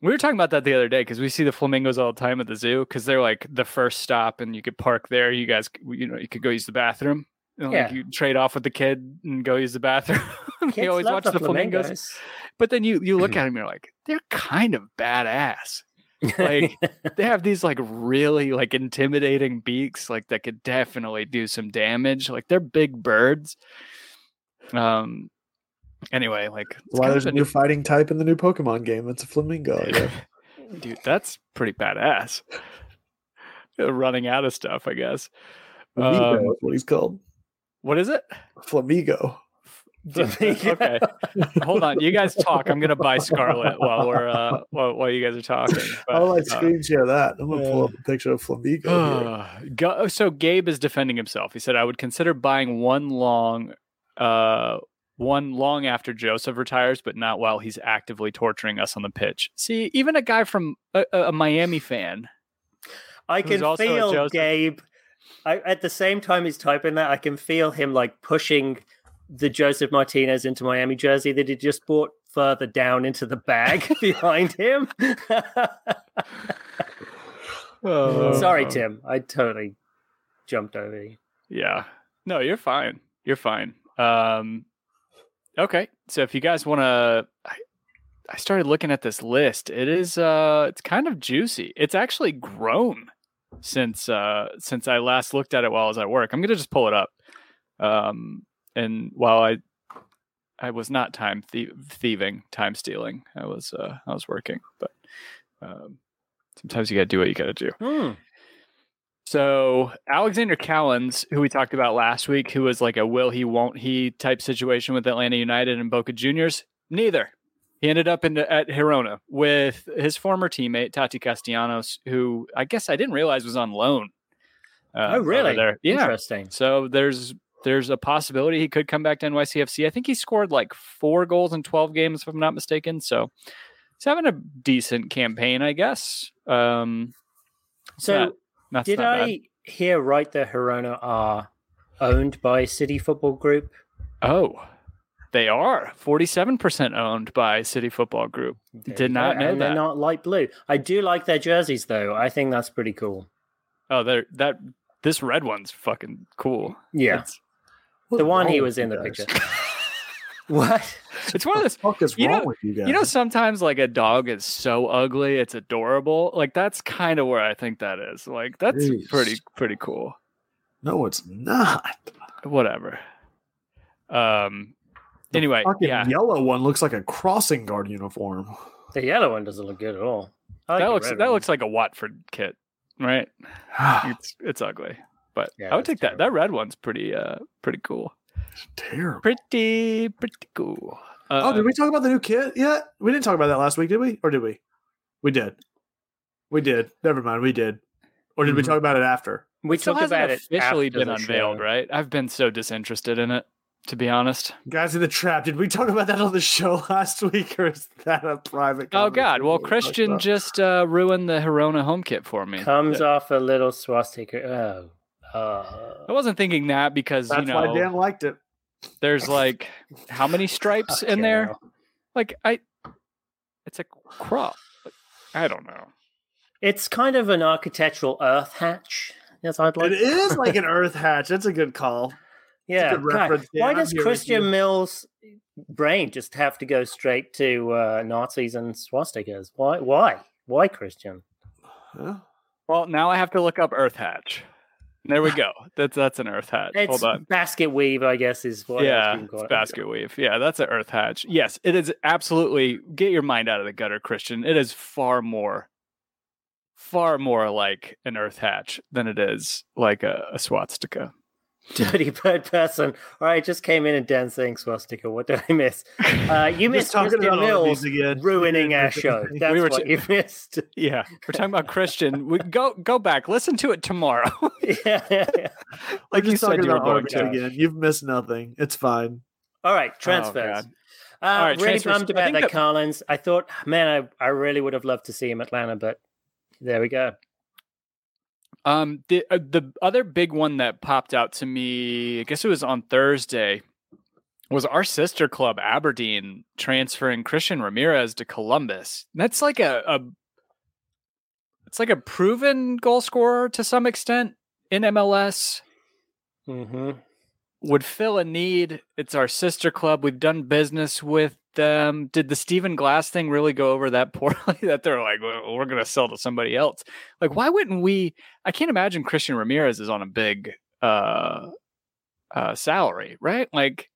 Speaker 4: We were talking about that the other day because we see the flamingos all the time at the zoo because they're like the first stop, and you could park there. You guys, you know, you could go use the bathroom. You know, like
Speaker 2: Yeah.
Speaker 4: you trade off with the kid and go use the bathroom. [laughs] they always
Speaker 2: love
Speaker 4: watch the flamingos. But then you you look at them, you're like, they're kind of badass. [laughs] Like they have these like really like intimidating beaks, like that could definitely do some damage. Like they're big birds. Um. Anyway, like
Speaker 1: Why
Speaker 4: kind
Speaker 1: there's a new fighting type in the new Pokemon game? It's a flamingo. Guess. [laughs]
Speaker 4: dude, that's pretty badass. [laughs] Uh, Running out of stuff, I guess. Um,
Speaker 1: is what he's called.
Speaker 4: what is it?
Speaker 1: Flamigo. [laughs]
Speaker 4: okay, hold on. You guys talk. I'm gonna buy Scarlet while we're uh, while, while you guys are talking. But,
Speaker 1: I'll like
Speaker 4: uh,
Speaker 1: screen share that. I'm gonna pull up a picture of Flamigo. here.
Speaker 4: Uh, [sighs] Go, so Gabe is defending himself. He said, "I would consider buying one long, uh, one long after Josef retires, but not while he's actively torturing us on the pitch." See, even a guy from a, a Miami fan.
Speaker 2: I can feel. Gabe. I, at the same time he's typing that, I can feel him like pushing the Josef Martinez Inter Miami jersey that he just bought further down into the bag [laughs] behind him. Sorry,
Speaker 4: Uh,
Speaker 2: Tim. I totally jumped over you.
Speaker 4: Yeah. No, you're fine. You're fine. Um okay. So if you guys want to I, I started looking at this list. It is uh it's kind of juicy. It's actually grown since uh since I last looked at it while I was at work. I'm going to just pull it up. Um and while I I was not time thie- thieving, time stealing. I was uh I was working, but um sometimes you got to do what you got to do.
Speaker 2: Hmm.
Speaker 4: So Alexander Callens, who we talked about last week, who was like a will he won't he type situation with Atlanta United and Boca Juniors, neither. He ended up in at Girona with his former teammate Taty Castellanos, who I guess I didn't realize was on loan. uh,
Speaker 2: oh, really?
Speaker 4: There. Yeah.
Speaker 2: Interesting.
Speaker 4: So there's there's a possibility he could come back to NYCFC. I think he scored like four goals in 12 games, if I'm not mistaken. So he's having a decent campaign, I guess. Um,
Speaker 2: So,
Speaker 4: not- that's
Speaker 2: did
Speaker 4: not bad.
Speaker 2: I hear right that Hirona are owned by City Football Group?
Speaker 4: Oh, they are 47% owned by City Football Group.
Speaker 2: There
Speaker 4: Did not
Speaker 2: go,
Speaker 4: know
Speaker 2: and
Speaker 4: that.
Speaker 2: They're not light blue. I do like their jerseys, though. I think that's pretty cool.
Speaker 4: Oh, they're that this red one's fucking cool.
Speaker 2: Yeah,
Speaker 4: It's,
Speaker 2: the one he was in the
Speaker 1: guys?
Speaker 2: picture. [laughs] what?
Speaker 4: it's one of those
Speaker 1: What the fuck is
Speaker 4: You
Speaker 1: wrong
Speaker 4: know-
Speaker 1: with you guys?
Speaker 4: you know sometimes like a dog is so ugly it's adorable. Like that's kind of where I think that is. Like that's
Speaker 1: Jeez.
Speaker 4: pretty pretty cool.
Speaker 1: no, it's not.
Speaker 4: Whatever. Um
Speaker 1: The
Speaker 4: anyway,
Speaker 1: fucking
Speaker 4: yeah.
Speaker 1: yellow one looks like a crossing guard uniform.
Speaker 2: The yellow one doesn't look good at all. Like
Speaker 4: that looks that
Speaker 2: one.
Speaker 4: looks like a Watford kit, right? [sighs] It's it's ugly. But
Speaker 2: Yeah,
Speaker 4: I would
Speaker 2: that's
Speaker 4: take that. That red one's pretty uh pretty cool.
Speaker 1: Terrible.
Speaker 4: Pretty pretty cool. Uh,
Speaker 1: oh, did we talk about the new kit yet? We didn't talk about that last week, did we? Or did we? We did. We did. Never mind, we did. Or did we
Speaker 2: Mhm.
Speaker 1: talk about it after?
Speaker 2: we
Speaker 4: still
Speaker 2: talked
Speaker 4: hasn't
Speaker 2: about it
Speaker 4: officially
Speaker 2: after
Speaker 4: been unveiled,
Speaker 2: show.
Speaker 4: right? I've been so disinterested in it, to be honest.
Speaker 1: Guys in the trap, did we talk about that on the show [laughs] last week, or is that a private?
Speaker 4: Oh God! Well,
Speaker 1: we
Speaker 4: Christian just uh, ruined the Hirona home kit for me.
Speaker 2: Comes
Speaker 4: Yeah.
Speaker 2: off a little swastika. Oh, uh,
Speaker 4: I wasn't thinking that because
Speaker 1: That's
Speaker 4: you
Speaker 1: why
Speaker 4: know
Speaker 1: Dan liked it.
Speaker 4: there's like how many [laughs] stripes in there?
Speaker 2: hell.
Speaker 4: Like I, it's a crop. I don't know.
Speaker 2: It's kind of an architectural earth hatch. Yes, I'd like.
Speaker 1: It is like an earth hatch. That's a good call.
Speaker 2: Yeah.
Speaker 1: good
Speaker 2: God. Why does Christian. Mill's brain just have to go straight to uh, Nazis and swastikas? Why? Why? Why Christian?
Speaker 1: Huh?
Speaker 4: Well, now I have to look up Earth Hatch. There we go. That's that's an Earth Hatch.
Speaker 2: It's
Speaker 4: Hold on.
Speaker 2: basket weave, I guess, is what.
Speaker 4: yeah, it's
Speaker 2: it.
Speaker 4: basket weave. Yeah, that's an Earth Hatch. Yes, it is absolutely. Get your mind out of the gutter, Christian. It is far more, far more like an earth hatch than it is like a, a swastika. [laughs]
Speaker 2: Dirty bird person. All right, just came in and Dan saying swastika. What did I miss? [laughs] Uh, you missed
Speaker 1: talking about
Speaker 2: Mills
Speaker 1: again. [laughs]
Speaker 2: ruining our show. That's
Speaker 4: We were
Speaker 2: what
Speaker 4: ch-
Speaker 2: you missed.
Speaker 4: Yeah, we're talking about Christian. We go go back, listen to it tomorrow.
Speaker 2: yeah, yeah, yeah.
Speaker 4: like you said, you were going to.
Speaker 1: Again. You've missed nothing. It's fine.
Speaker 2: All right,
Speaker 4: Oh,
Speaker 2: transfers.
Speaker 4: God.
Speaker 2: uh,
Speaker 4: All right,
Speaker 2: really
Speaker 4: transfers.
Speaker 2: bummed about that,
Speaker 4: that-
Speaker 2: Callens. I thought, man, I, I really would have loved to see him at Atlanta, but there we go.
Speaker 4: Um, the uh, the other big one that popped out to me, I guess it was on Thursday, was our sister club Aberdeen transferring Christian Ramirez to Columbus. That's like a, a it's like a proven goal scorer to some extent in MLS.
Speaker 2: Mm-hmm.
Speaker 4: Would fill a need. It's our sister club. We've done business with them. Did the Stephen Glass thing really go over that [laughs] poorly that they're like, well, we're going to sell to somebody else? Like, why wouldn't we? I can't imagine Christian Ramirez is on a big uh, uh, salary, right? Like,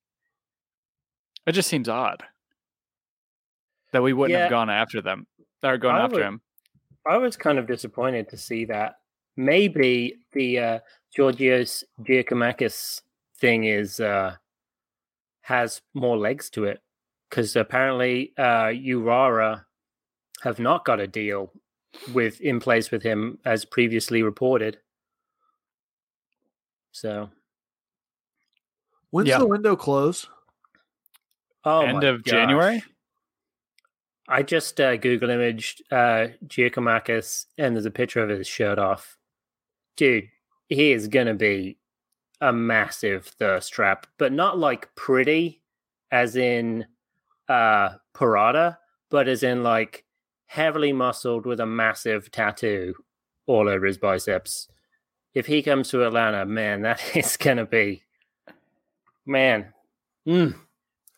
Speaker 4: it just seems odd that we wouldn't
Speaker 2: Yeah.
Speaker 4: have gone after them or gone
Speaker 2: I
Speaker 4: after
Speaker 2: would-
Speaker 4: him.
Speaker 2: I was kind of disappointed to see that. Maybe the uh, Georgios Giakoumakis thing is uh, has more legs to it because apparently uh, Urawa have not got a deal with in place with him as previously reported. So,
Speaker 1: When's
Speaker 4: Yeah.
Speaker 1: the window close?
Speaker 2: oh
Speaker 4: End of
Speaker 2: gosh.
Speaker 4: January?
Speaker 2: I just uh, Google imaged uh, Giakoumakis, and there's a picture of his shirt off. Dude, he is gonna be a massive thirst trap, but not like pretty, as in uh, Parada, but as in like heavily muscled with a massive tattoo all over his biceps. If he comes to Atlanta, man, that [laughs] is gonna be man. Mm.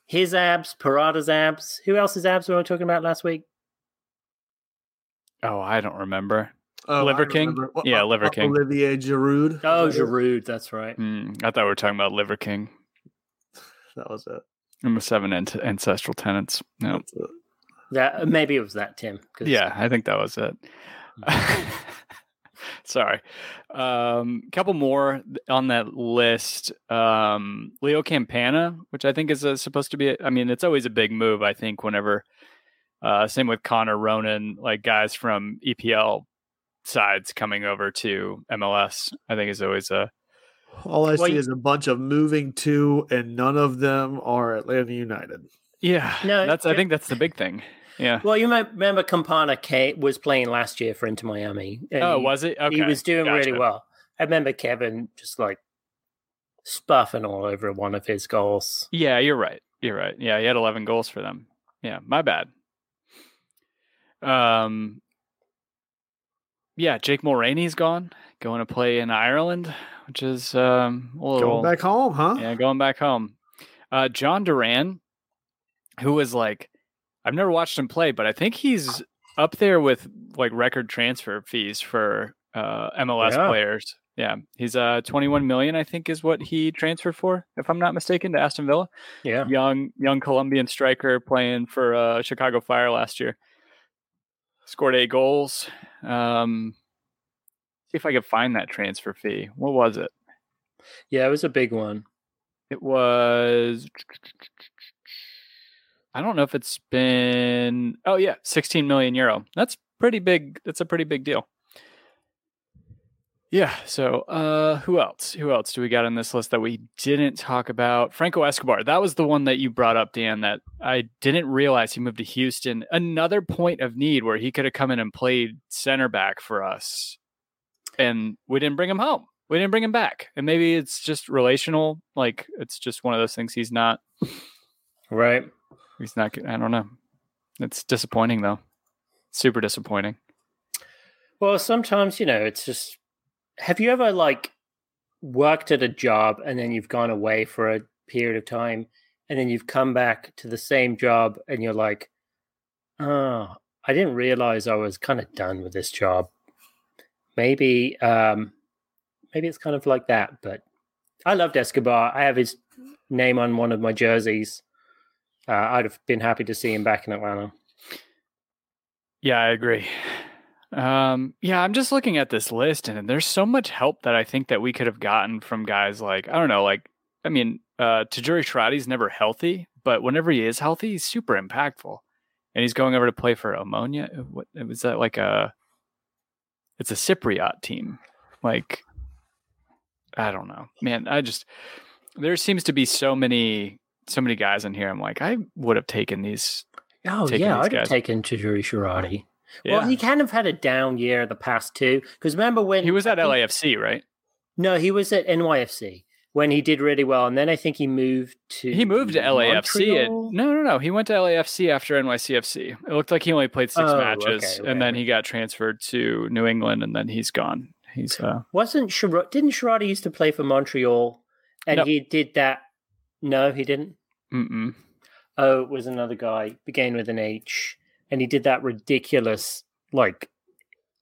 Speaker 2: His abs, Parada's abs. Who else's abs were we talking about last week?
Speaker 4: Oh, I don't remember.
Speaker 1: Oh,
Speaker 4: Liver King?
Speaker 1: remember. What-
Speaker 4: Yeah,
Speaker 1: uh,
Speaker 4: Liver King.
Speaker 1: Olivier Giroud.
Speaker 2: Oh,
Speaker 1: Is?
Speaker 2: Giroud, that's right.
Speaker 4: Hmm, I thought we were talking about Liver King
Speaker 1: That was it.
Speaker 4: And the seven ant- ancestral tenants. No.
Speaker 2: That maybe it was that Tim.
Speaker 4: Yeah, I think that was it. [laughs] Sorry. Um, couple more on that list. Um, Leo Campana, which I think is a, supposed to be, a- I mean, it's always a big move, I think, whenever, uh, same with Connor Ronan, like guys from EPL sides coming over to MLS, I think is always a,
Speaker 1: All I
Speaker 2: Well,
Speaker 1: see is a bunch of moving to, and none of them are Atlanta United.
Speaker 4: yeah,
Speaker 2: No,
Speaker 4: that's, I think that's the big thing. Yeah.
Speaker 2: Well, you might remember Campana K was playing last year for Inter Miami.
Speaker 4: Oh,
Speaker 2: he-
Speaker 4: was it? Okay.
Speaker 2: He was doing really well. I remember Kevin just like spuffing all over one of his goals.
Speaker 4: Yeah, you're right. You're right. Yeah, he had 11 goals for them. Yeah, my bad. Um, yeah, Jake Mulroney's gone, going to play in Ireland, which is um a little
Speaker 1: Going back home, huh?
Speaker 4: yeah, going back home. Uh, Jhon Duran, who was like, I've never watched him play, but I think he's up there with like record transfer fees for uh, MLS
Speaker 2: Yeah.
Speaker 4: players. Yeah, he's uh 21 million, I think, is what he transferred for, if I'm not mistaken, to Aston Villa.
Speaker 2: Yeah.
Speaker 4: Young, young Colombian striker playing for uh, Chicago Fire last year. Scored eight goals. Um, if I could find that transfer fee. What was it?
Speaker 2: Yeah, it was a big one.
Speaker 4: It was. I don't know if it's been. Oh yeah, 16 million euro. That's pretty big. That's a pretty big deal. Yeah. So, uh, who else? Who else do we got on this list that we didn't talk about? Franco Escobar. That was the one that you brought up, Dan. That I didn't realize he moved to Houston. Another point of need where he could have come in and played center back for us, and we didn't bring him home. We didn't bring him back. And maybe it's just relational. Like it's just one of those things. He's not.
Speaker 2: Right.
Speaker 4: He's not. I don't know. It's disappointing though. Super disappointing.
Speaker 2: Well, sometimes, you know, it's just have you ever like worked at a job and then you've gone away for a period of time and then you've come back to the same job and you're like, oh, I didn't realize I was kind of done with this job. Maybe, um, maybe it's kind of like that, but I loved Escobar. I have his name on one of my jerseys. Uh, I'd have been happy to see him back in Atlanta.
Speaker 4: Yeah, I agree. Um, yeah, I'm just looking at this list, and there's so much help that I think that we could have gotten from guys like I don't know, like I mean, uh, Tajouri Shradi's never healthy, but whenever he is healthy, he's super impactful, and he's going over to play for Omonia. What was that like a? It's a Cypriot team, like I don't know, man. I just there seems to be so many so many guys in here. I'm like, I would have taken these.
Speaker 2: Oh
Speaker 4: taking
Speaker 2: yeah, I'd have taken Tajouri Sharadi.
Speaker 4: Yeah.
Speaker 2: Well, he kind of had a down year the past two. Because remember when
Speaker 4: he was
Speaker 2: I
Speaker 4: at
Speaker 2: think-
Speaker 4: LAFC, right?
Speaker 2: No, he was at NYFC when he did really well, and then I think he moved to.
Speaker 4: He moved to LAFC. At, no, no, no. He went to LAFC after NYCFC. It looked like he only played six
Speaker 2: Oh,
Speaker 4: matches,
Speaker 2: okay, okay.
Speaker 4: and then he got transferred to New England, and then he's gone. He's uh,
Speaker 2: Wasn't Shira- didn't Sharadi used to play for Montreal, and
Speaker 4: No.
Speaker 2: he did that? No, he didn't.
Speaker 4: mm-mm.
Speaker 2: Oh, it was another guy began with an H, and he did that ridiculous like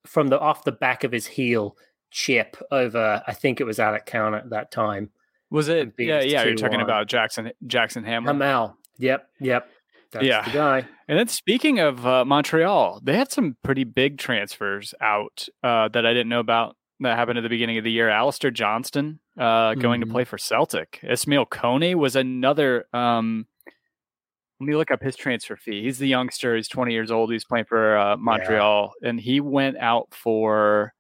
Speaker 2: from the off the back of his heel chip over. I think it was Alec Count at that time.
Speaker 4: Was it? Yeah, yeah. You're talking
Speaker 2: 2-1.
Speaker 4: about Jackson Jackson Hammer.
Speaker 2: Hamel. Yep, yep. That's
Speaker 4: Yeah.
Speaker 2: the guy.
Speaker 4: And then speaking of uh, Montreal, they had some pretty big transfers out uh, that I didn't know about that happened at the beginning of the year. Alistair Johnston uh, going
Speaker 2: Mhm.
Speaker 4: to play for Celtic. Ismail Kone was another. Um, let me look up his transfer fee. He's the youngster. He's 20 years old. He's playing for uh, Montreal, and he went out for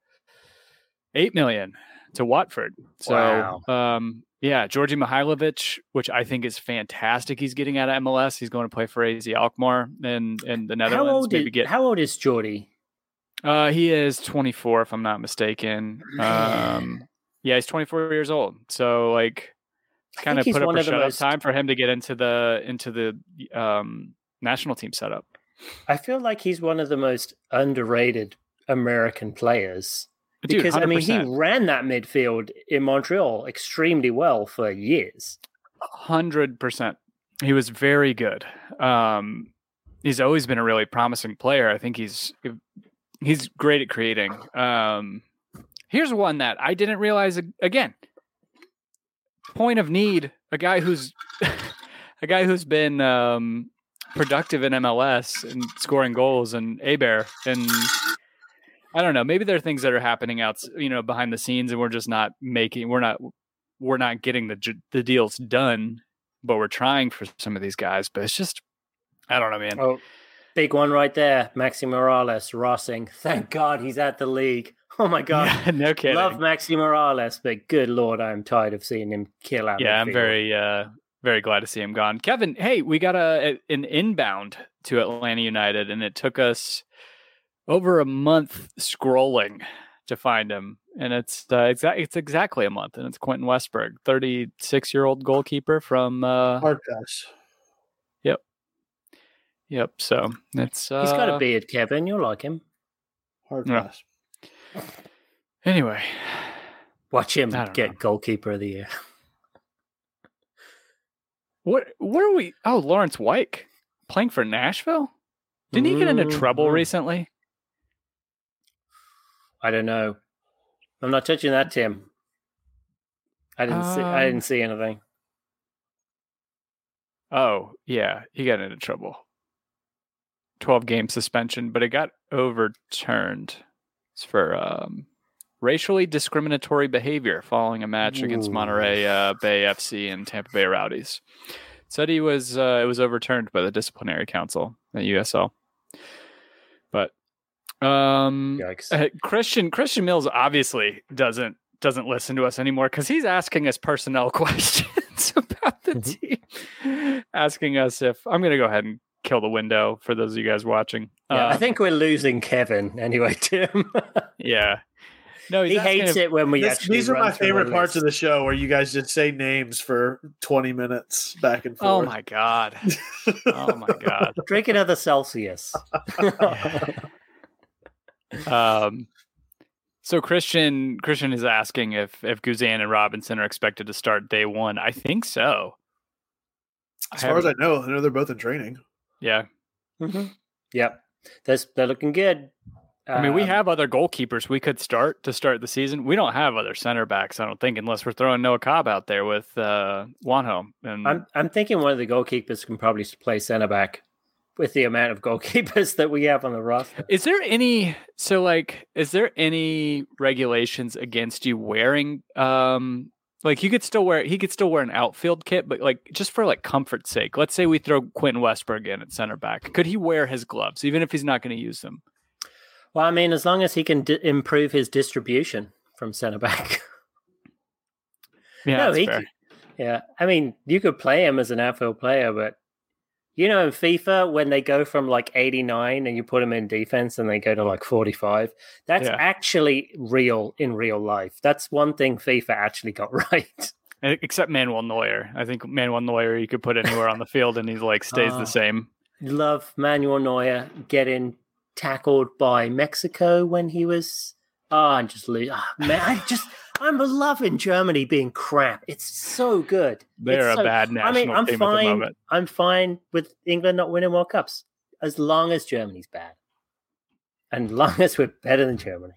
Speaker 4: eight million to Watford. So,
Speaker 2: Wow.
Speaker 4: um, yeah, Djordje Mihailovic, which I think is fantastic. He's getting out of MLS. He's going to play for AZ Alkmaar in in the
Speaker 2: How
Speaker 4: Netherlands.
Speaker 2: old
Speaker 4: Maybe
Speaker 2: is
Speaker 4: get.
Speaker 2: How old is Geordie?
Speaker 4: Uh, he is 24, if I'm not mistaken. Um, [clears throat] yeah, he's 24 years old. So like, kind of put up a shut
Speaker 2: most-
Speaker 4: time for him to get into the into the um national team setup.
Speaker 2: I feel like he's one of the most underrated American players
Speaker 4: Dude,
Speaker 2: because I mean he ran that midfield in Montreal extremely well for years.
Speaker 4: hundred percent. He was very good. Um, he's always been a really promising player. I think he's he's great at creating. Um, here's one that I didn't realize again. Point of need: a guy who's [laughs] a guy who's been um, productive in MLS and scoring goals and Abear and. I don't know. Maybe there are things that are happening out, you know, behind the scenes, and we're just not making. We're not. We're not getting the the deals done but we're trying for some of these guys. But it's just, I don't know, man.
Speaker 2: Oh, big one right there, Maxi Morales, Rossing. Thank God he's at the league. Oh my God. [laughs]
Speaker 4: Yeah, no kidding.
Speaker 2: Love Maxi Morales, but good lord, I'm tired of seeing him kill out.
Speaker 4: yeah, I'm very, uh, very glad to see him gone. Kevin, hey, we got a- an inbound to Atlanta United, and it took us over a month scrolling to find him. And it's uh, exa- it's exactly a month, and it's Quentin Westberg, 36 year old goalkeeper from. Uh,
Speaker 1: Hard pass.
Speaker 4: yep. So it's uh,
Speaker 2: He's got a beard, Kevin. You'll like him.
Speaker 1: Hard
Speaker 4: Yeah. Anyway,
Speaker 2: Watch him get
Speaker 4: know.
Speaker 2: goalkeeper of the year.
Speaker 4: what where are we? Oh, Lawrence Wyke playing for Nashville. Didn't he get into trouble
Speaker 2: Mhm.
Speaker 4: recently?
Speaker 2: I don't know. I'm not touching that, Tim. I didn't see. I
Speaker 4: Um,
Speaker 2: didn't see anything.
Speaker 4: Oh, yeah, he got into trouble. 12 game suspension, but it got overturned It's for um, racially discriminatory behavior following a match against Monterey uh, Bay FC and Tampa Bay Rowdies. Said he was uh, it was overturned by the disciplinary council at USL. But um,
Speaker 2: Yikes!
Speaker 4: uh, Christian Christian Mills obviously doesn't doesn't listen to us anymore because he's asking us personnel [laughs] questions about the team, asking us if I'm going to go ahead and kill the window for those of you guys watching.
Speaker 2: Yeah, I
Speaker 4: Um,
Speaker 2: think we're losing Kevin anyway, Tim. [laughs]
Speaker 4: yeah. No,
Speaker 2: he hates it when we
Speaker 1: This-
Speaker 2: actually.
Speaker 1: these are my favorite parts of the show where you guys just say names for 20 minutes back and forth.
Speaker 4: Oh my god! [laughs] Oh my god!
Speaker 2: Drink another Celsius.
Speaker 4: Um, so Christian Christian is asking if if Guzan and Robinson are expected to start day one. I think so.
Speaker 1: As far as I know, I know they're both in training.
Speaker 4: yeah.
Speaker 2: Mhm. Yep, that's they're looking good.
Speaker 4: I mean, we
Speaker 2: Um,
Speaker 4: have other goalkeepers we could start to start the season. We don't have other center backs, I don't think, unless we're throwing Noah Cobb out there with uh, Wanho. And
Speaker 2: I'm I'm thinking one of the goalkeepers can probably play centre back. With the amount of goalkeepers that we have on the roster.
Speaker 4: Is there any so like is there any regulations against you wearing um like you could still wear he could still wear an outfield kit, but like just for like comfort's sake, let's say we throw Quentin Westberg in at center back. Could he wear his gloves even if he's not going to use them?
Speaker 2: Well, I mean, as long as he can d- improve his distribution from centre back. [laughs]
Speaker 4: Yeah,
Speaker 2: No, he
Speaker 4: fair.
Speaker 2: c- yeah, I mean, you could play him as an outfield player, but you know, in FIFA, when they go from like 89 and you put them in defense and they go to like 45, that's
Speaker 4: Yeah.
Speaker 2: actually real in real life. That's one thing FIFA actually got [laughs] right.
Speaker 4: Except Manuel Neuer. I think Manuel Neuer you could put anywhere on the field and he like stays
Speaker 2: Ah.
Speaker 4: the same.
Speaker 2: Love Manuel Neuer getting tackled by Mexico when he was. Oh, I'm just lose. Oh, man, I just. I'm loving Germany being crap. It's so good.
Speaker 4: They're
Speaker 2: It's
Speaker 4: a
Speaker 2: so-
Speaker 4: bad
Speaker 2: I
Speaker 4: national
Speaker 2: mean, I'm
Speaker 4: team at the
Speaker 2: fine.
Speaker 4: moment.
Speaker 2: I'm fine with England not winning World Cups as long as Germany's bad, and long as we're better than Germany.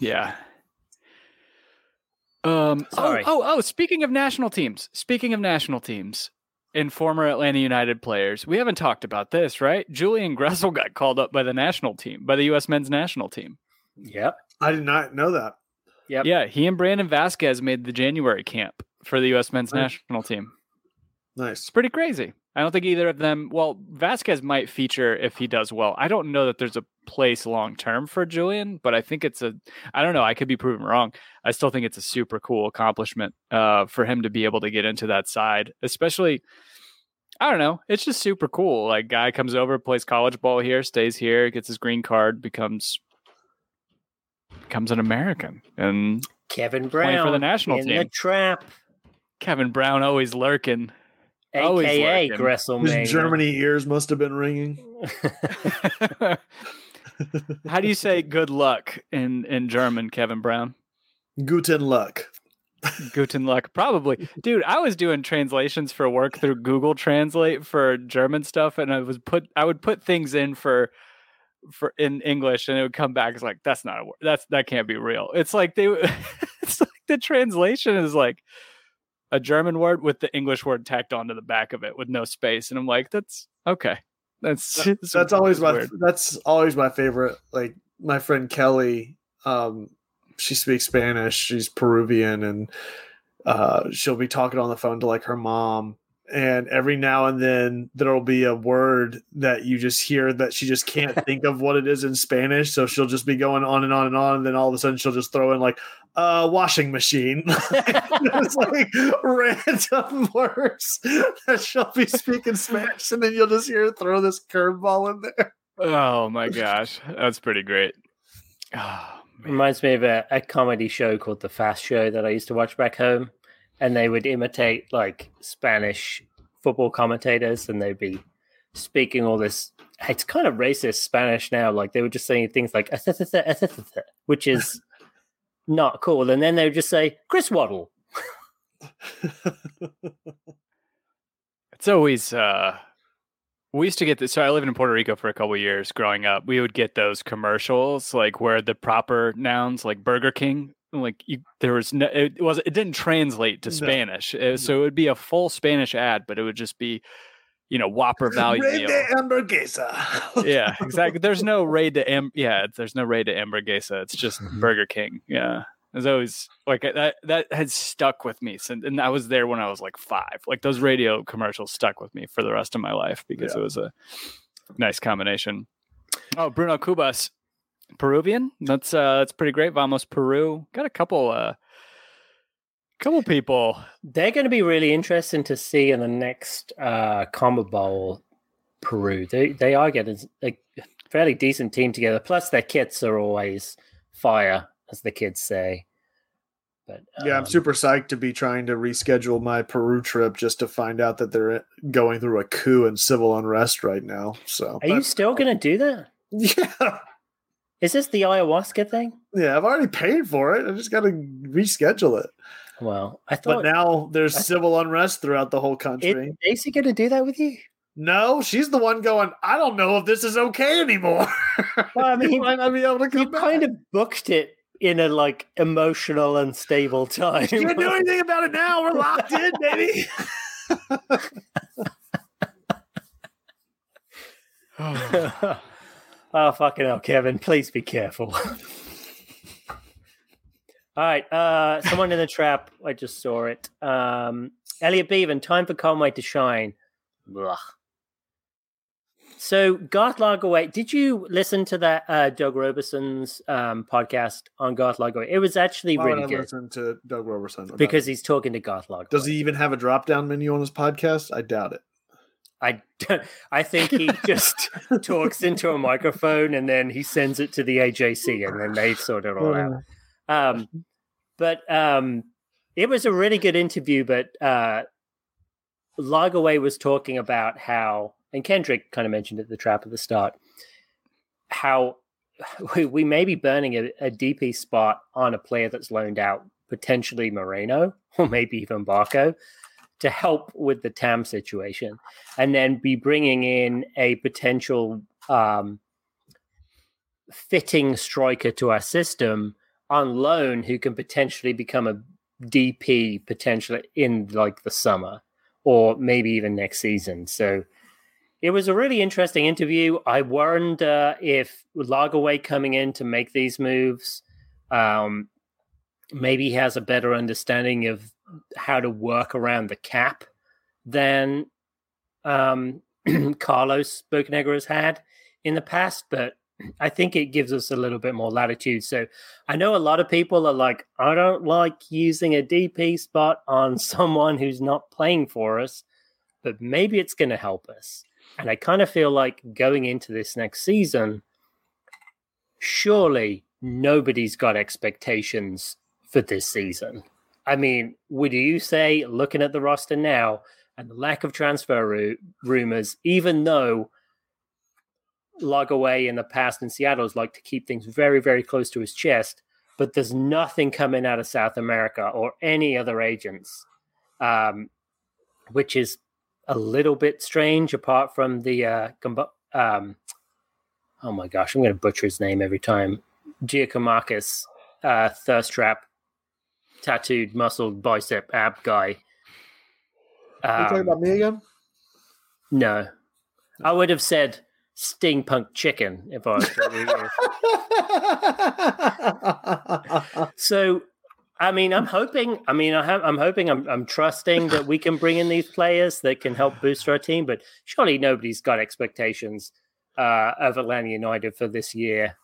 Speaker 4: Yeah. Um.
Speaker 2: Sorry.
Speaker 4: Oh, oh, oh. Speaking of national teams. Speaking of national teams, and former Atlanta United players, we haven't talked about this, right? Julian Gressel got called up by the national team, by the U.S. men's national team.
Speaker 2: Yep.
Speaker 1: I did not know that.
Speaker 2: Yep.
Speaker 4: Yeah, he and Brandon Vazquez made the January camp for the U.S. men's
Speaker 1: Nice.
Speaker 4: national team.
Speaker 1: Nice.
Speaker 4: It's pretty crazy. I don't think either of them. Well, Vazquez might feature if he does well. I don't know that there's a place long term for Julian, but I think it's a. I don't know. I could be proven wrong. I still think it's a super cool accomplishment uh, for him to be able to get into that side, especially. I don't know. It's just super cool. Like guy comes over, plays college ball here, stays here, gets his green card, becomes becomes an American, and
Speaker 2: Kevin
Speaker 4: Playing
Speaker 2: Brown
Speaker 4: for the national
Speaker 2: in the trap,
Speaker 4: Kevin Brown always lurking. Always
Speaker 2: aka
Speaker 4: lurking.
Speaker 2: Gresselmania.
Speaker 1: His Germany ears must have been ringing. [laughs] [laughs]
Speaker 4: How do you say good luck in in German, Kevin Brown?
Speaker 1: Guten Luck.
Speaker 4: Guten Luck, probably. Dude, I was doing translations for work through Google Translate for German stuff, and I was put I would put things in for for in English, and it would come back as like that's not a word. That's that can't be real. It's like they [laughs] it's like the translation is like a German word with the English word tacked onto the back of it with no space, and I'm like, that's okay. That's [laughs]
Speaker 1: That's always my
Speaker 4: weird.
Speaker 1: that's always my favorite. Like my friend Kelly, um, she speaks Spanish. She's Peruvian, and uh, she'll be talking on the phone to like her mom. And every now and then there'll be a word that you just hear that she just can't [laughs] think of what it is in Spanish. So she'll just be going on and on and on, and then all of a sudden she'll just throw in like uh washing machine. [laughs] it's [laughs] like random words that she'll be speaking Spanish, and then you'll just hear her throw this curveball in there.
Speaker 4: Oh my gosh, that's pretty great. [sighs] Oh.
Speaker 2: Reminds me of a, a comedy show called The Fast Show that I used to watch back home. And they would imitate like Spanish football commentators and they'd be speaking all this. It's kind of racist Spanish now. Like they were just saying things like, which is [laughs] not cool. And then they would just say, Chris Waddle. [laughs]
Speaker 4: It's always uh we used to get this so I lived in Puerto Rico for a couple years growing up. We would get those commercials like where the proper nouns like Burger King like you there was no it was it didn't translate to
Speaker 1: No.
Speaker 4: Spanish. Uh, So it would be a full Spanish ad but it would just be you know Whopper [laughs] value meal.
Speaker 1: de hamburguesa.
Speaker 4: yeah, [laughs] exactly. There's no raid to Am- yeah, there's no raid to hamburguesa. It's just [laughs] Burger King. Yeah. It's always like that that has stuck with me since and I was there when I was like 5. Like those radio commercials stuck with me for the rest of my life because
Speaker 1: Yeah.
Speaker 4: it was a nice combination. Oh, Bruno Cubas, Peruvian. That's uh that's pretty great. Vamos Peru. Got a couple uh couple people.
Speaker 2: They're going to be really interesting to see in the next uh, Combo Bowl Peru. They, they are getting a fairly decent team together. Plus, their kits are always fire, as the kids say. But
Speaker 1: yeah, I'm
Speaker 2: um,
Speaker 1: super psyched to be trying to reschedule my Peru trip just to find out that they're going through a coup and civil unrest right now. So
Speaker 2: Are you still going to do that? [laughs]
Speaker 1: Yeah,
Speaker 2: Is this the ayahuasca thing?
Speaker 1: yeah, I've already paid for it. I just got to reschedule it.
Speaker 2: Well, I
Speaker 1: But
Speaker 2: thought
Speaker 1: now there's
Speaker 2: I-
Speaker 1: civil unrest throughout the whole country.
Speaker 2: is Daisy going to do that with you?
Speaker 1: no, she's the one going. I don't know if this is okay anymore.
Speaker 2: Well, I [laughs] mean,
Speaker 1: you might not be able to come
Speaker 2: You
Speaker 1: back.
Speaker 2: kind of booked it in a like emotional, unstable [laughs] time.
Speaker 1: You Can't do anything about it now. We're locked in, baby.
Speaker 2: oh [laughs] [sighs] fucking hell, Kevin! Please be careful. [laughs] All right, uh, someone in the trap. I just saw it. Um, Elliot Beaven, time for Conway to shine. Blah. So Garth Lagerwey, did you listen to that uh, Doug Roberson's um, podcast on Garth Lagerwey? It was actually
Speaker 1: Why would
Speaker 2: really
Speaker 1: I
Speaker 2: good
Speaker 1: listen to Doug Roberson?
Speaker 2: because he's talking to Garth Lagerwey.
Speaker 1: does he even have a drop down menu on his podcast? I doubt it.
Speaker 2: I [laughs] I think he just [laughs] talks into a microphone and then he sends it to the AJC and then they sort it all out. Um, but um, it was a really good interview. But uh, was talking about how, and Kendrick kind of mentioned at the trap at the start, how [sighs] we, we may be burning a, a DP spot on a player that's loaned out, potentially Moreno or maybe even Barco, to help with the TAM situation, and then be bringing in a potential um, fitting striker to our system on loan who can potentially become a DP potentially in like the summer or maybe even next season. So it was a really interesting interview. I wonder if Lagerwey coming in to make these moves, um, maybe has a better understanding of how to work around the cap than um, [clears throat] Carlos Bocanegra has had in the past. But I think it gives us a little bit more latitude. So I know a lot of people are like, I don't like using a DP spot on [laughs] someone who's not playing for us, but maybe it's going to help us. And I kind of feel like going into this next season, surely nobody's got expectations for this season. I mean, would you say, looking at the roster now and the lack of transfer ru- rumors, even though Lagerwey in the past in Seattle has liked to keep things very, very close to his chest, but there's nothing coming out of South America or any other agents, um, which is a little bit strange apart from the uh, um, oh my gosh, I'm going to butcher his name every time. Giakoumakis, uh, thirst trap, tattooed, muscled bicep ab guy.
Speaker 1: Are you talking
Speaker 2: Um,
Speaker 1: about me again?
Speaker 2: no, I would have said steampunk chicken if I was. [laughs] so, I mean, I'm hoping. I mean, I have, I'm hoping. I'm, I'm trusting that we can bring in these players that can help boost our team. But surely nobody's got expectations uh, of Atlanta United for this year,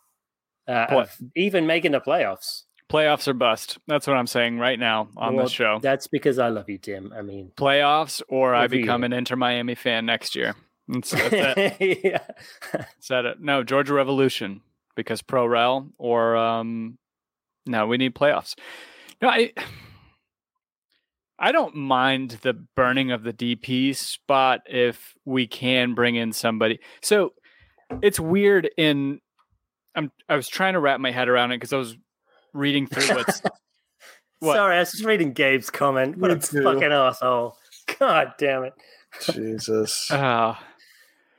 Speaker 2: uh, even making the playoffs.
Speaker 4: Playoffs are bust. That's what I'm saying right now on
Speaker 2: Well,
Speaker 4: this show.
Speaker 2: That's because I love you, Tim. I mean,
Speaker 4: Playoffs, or I become
Speaker 2: year.
Speaker 4: an Inter Miami fan next year. That's, that's it. [laughs]
Speaker 2: yeah. [laughs]
Speaker 4: Said it. No, Georgia Revolution because pro rel or um no, we need playoffs. No, I I don't mind the burning of the DP spot if we can bring in somebody. So it's weird in I'm I was trying to wrap my head around it because I was reading through what's [laughs] What?
Speaker 2: Sorry, I was just reading Gabe's comment. What
Speaker 1: Me
Speaker 2: a
Speaker 1: too.
Speaker 2: fucking asshole. God damn it.
Speaker 1: Jesus.
Speaker 4: uh, [laughs]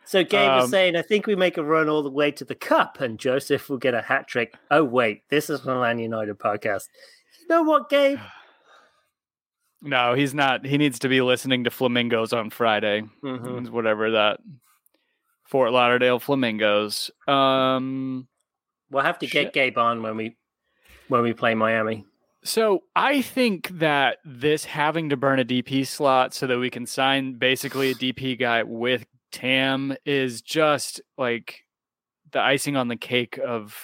Speaker 2: So Gabe was
Speaker 4: Um,
Speaker 2: saying, I think we make a run all the way to the cup and Josef will get a hat trick. Oh, wait, this is an Milan United podcast. You know what, Gabe? [sighs]
Speaker 4: no, he's not. He needs to be listening to Flamingos on Friday.
Speaker 2: Mhm.
Speaker 4: Whatever that Fort Lauderdale Flamingos. Um
Speaker 2: We'll have to get Gabe on when we when we play Miami.
Speaker 4: So I think that this having to burn a DP slot so that we can sign basically a DP guy with Tam is just like the icing on the cake of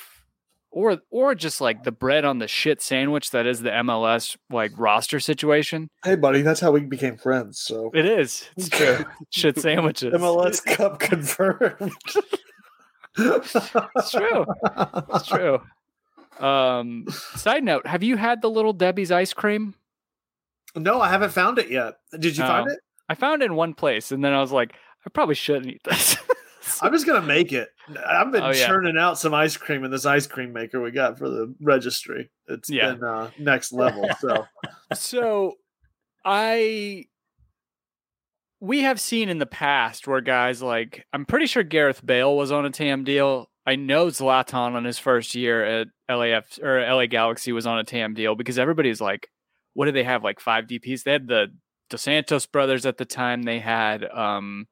Speaker 4: or or just like the bread on the shit sandwich that is the MLS like roster situation.
Speaker 1: Hey, buddy, that's how we became friends. So
Speaker 4: It is. It's true. [laughs] shit sandwiches.
Speaker 1: MLS Cup confirmed. [laughs]
Speaker 4: It's true. It's true. Um side note, have you had the little Debbie's ice cream?
Speaker 1: No, I haven't found it yet. Did you find
Speaker 4: Oh.
Speaker 1: it?
Speaker 4: I found it in one place and then I was like, I probably shouldn't eat this. [laughs]
Speaker 1: I'm just gonna make it. I've been
Speaker 4: Oh, yeah.
Speaker 1: churning out some ice cream in this ice cream maker we got for the registry. It's
Speaker 4: Yeah.
Speaker 1: been uh, next level. [laughs] So
Speaker 4: so I we have seen in the past where guys like I'm pretty sure Gareth Bale was on a TAM deal. I know Zlatan on his first year at LAF or LA Galaxy was on a TAM deal because everybody's like, what did they have? Like five DPs? They had the Dos Santos brothers at the time. They had um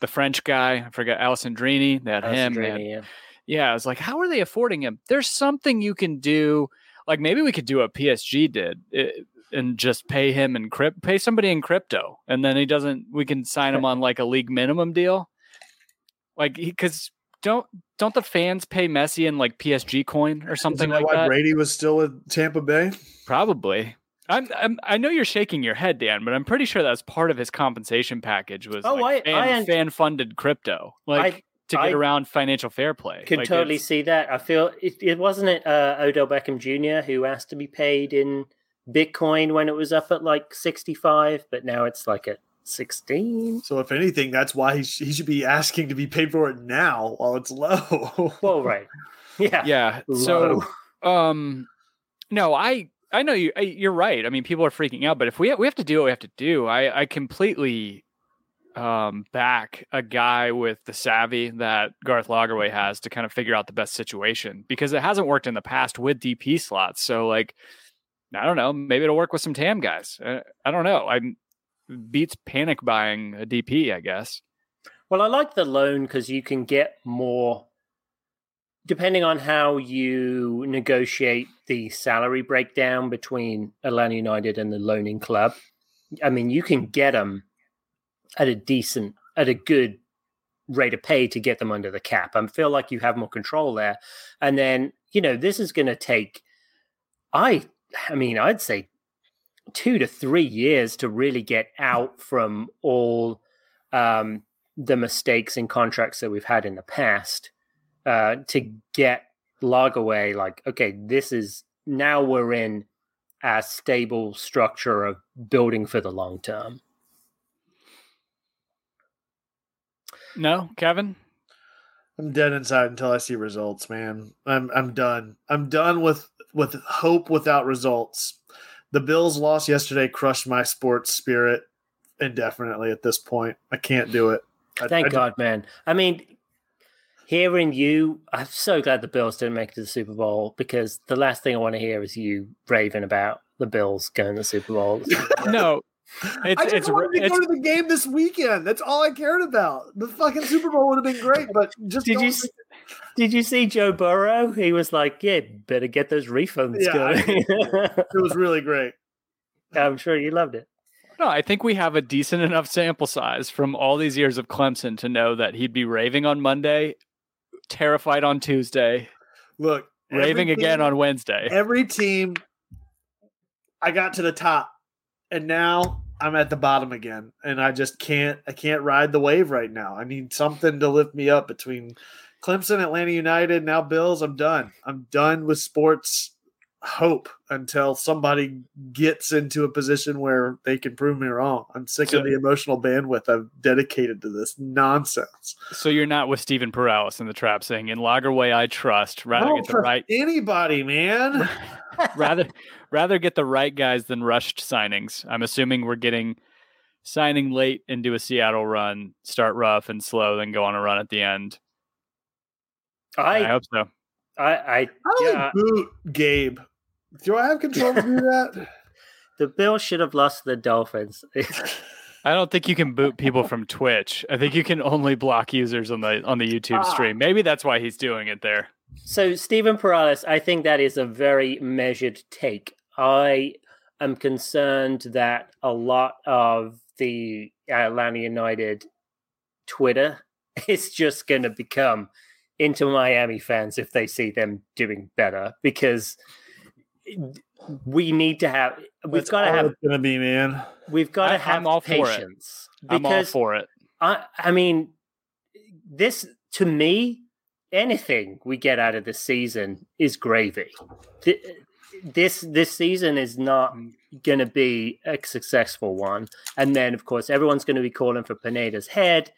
Speaker 4: the French guy. I forgot Alessandrini. They had him.
Speaker 2: yeah.
Speaker 4: yeah, I was like, how are they affording him? There's something you can do. Like maybe we could do what PSG did eh, and just pay him in crypt, pay somebody in crypto, and then he doesn't. We can sign him on like a league minimum deal. Like because don't don't the fans pay Messi in like PSG coin or something
Speaker 1: Isn't that
Speaker 4: like
Speaker 1: why
Speaker 4: that?
Speaker 1: Brady was still with Tampa Bay?
Speaker 4: Probably. I'm, I'm I know you're shaking your head, Dan, but I'm pretty sure that's part of his compensation package was
Speaker 2: Oh,
Speaker 4: like
Speaker 2: I- I
Speaker 4: fan,
Speaker 2: un-
Speaker 4: fan funded crypto, like to get
Speaker 2: I
Speaker 4: around financial fair play.
Speaker 2: Can
Speaker 4: Like,
Speaker 2: totally see that. I feel it, it wasn't it uh, Odell Beckham Jr. who asked to be paid in Bitcoin when it was up at like 65, but now it's like at 16.
Speaker 1: So if anything, that's why he, sh- he should be asking to be paid for it now while it's low.
Speaker 2: Well, right. [laughs] Yeah.
Speaker 4: Yeah. So um no, I I know you I- you're right. I mean, people are freaking out, but if we we have to do what we have to do, I I completely um back a guy with the savvy that Garth Lagerwey has to kind of figure out the best situation because it hasn't worked in the past with DP slots. So like I don't know, maybe it'll work with some TAM guys. Uh, I don't know. I'm beats panic buying a DP, I guess.
Speaker 2: Well, I like the loan because you can get more, depending on how you negotiate the salary breakdown between Atlanta United and the loaning club. I mean, you can get them at a decent, at a good rate of pay to get them under the cap. I feel like you have more control there. And then, you know, this is going to take, I, I mean, I'd say two to three years to really get out from all um, the mistakes in contracts that we've had in the past uh, to get Lagerwey like, okay, this is now we're in a stable structure of building for the long term.
Speaker 4: No, Kevin?
Speaker 1: I'm dead inside until I see results, man. I'm I'm done. I'm done with with hope without results. The Bills loss yesterday crushed my sports spirit indefinitely at this point. I can't do it. I-
Speaker 2: Thank
Speaker 1: I-
Speaker 2: God, man. I mean, hearing you, I'm so glad the Bills didn't make it to the Super Bowl because the last thing I want to hear is you raving about the Bills going to the Super Bowl. [laughs]
Speaker 4: No. It's
Speaker 1: I just
Speaker 4: it's
Speaker 1: wanted to
Speaker 4: it's
Speaker 1: go to the game this weekend. That's all I cared about. The fucking Super Bowl would have been great, but just
Speaker 2: Did you s- Did you see Joe Burrow? He was like, "Yeah, better get those refunds
Speaker 1: Yeah,
Speaker 2: going."
Speaker 1: it was really great. [laughs]
Speaker 2: I'm sure you loved it.
Speaker 4: No, I think we have a decent enough sample size from all these years of Clemson to know that he'd be raving on Monday, terrified on Tuesday,
Speaker 1: Look,
Speaker 4: raving
Speaker 1: every
Speaker 4: again on Wednesday.
Speaker 1: every team I got to the top and now I'm at the bottom again and I just can't I can't ride the wave right now. I need something to lift me up between Clemson, Atlanta United, now Bills. I'm done. I'm done with sports hope until somebody gets into a position where they can prove me wrong. I'm sick
Speaker 4: So-
Speaker 1: of the emotional bandwidth I've dedicated to this nonsense.
Speaker 4: So you're not with Stephen Perales in the trap saying, "In Lagerwey, I trust."
Speaker 1: I
Speaker 4: Rather
Speaker 1: don't
Speaker 4: get the
Speaker 1: trust
Speaker 4: right,
Speaker 1: anybody, man. [laughs]
Speaker 4: rather rather get the right guys than rushed signings. I'm assuming we're getting signing late and do a Seattle run, start rough and slow, then go on a run at the end. I,
Speaker 2: I,
Speaker 4: hope so.
Speaker 2: I, I,
Speaker 1: I don't
Speaker 2: yeah,
Speaker 1: boot Gabe. Do I have control to do [laughs] that?
Speaker 2: the Bills should have lost to the Dolphins. [laughs]
Speaker 4: I don't think you can boot people from Twitch. I think you can only block users on the on the YouTube
Speaker 1: Ah.
Speaker 4: stream. Maybe that's why he's doing it there.
Speaker 2: So, Stephen Perales, I think that is a very measured take. I am concerned that a lot of the Atlanta United Twitter [laughs] is just going to become Inter Miami fans if they see them doing better because we need to have we've
Speaker 1: That's
Speaker 2: got to have
Speaker 1: it's gonna be, man.
Speaker 2: we've got
Speaker 4: I-
Speaker 2: to have
Speaker 4: I'm all for it.
Speaker 2: patience
Speaker 4: I'm all for it.
Speaker 2: I I mean, this to me, anything we get out of this season is gravy. This this season is not mm. going to be a successful one, and then of course everyone's going to be calling for Pineda's head.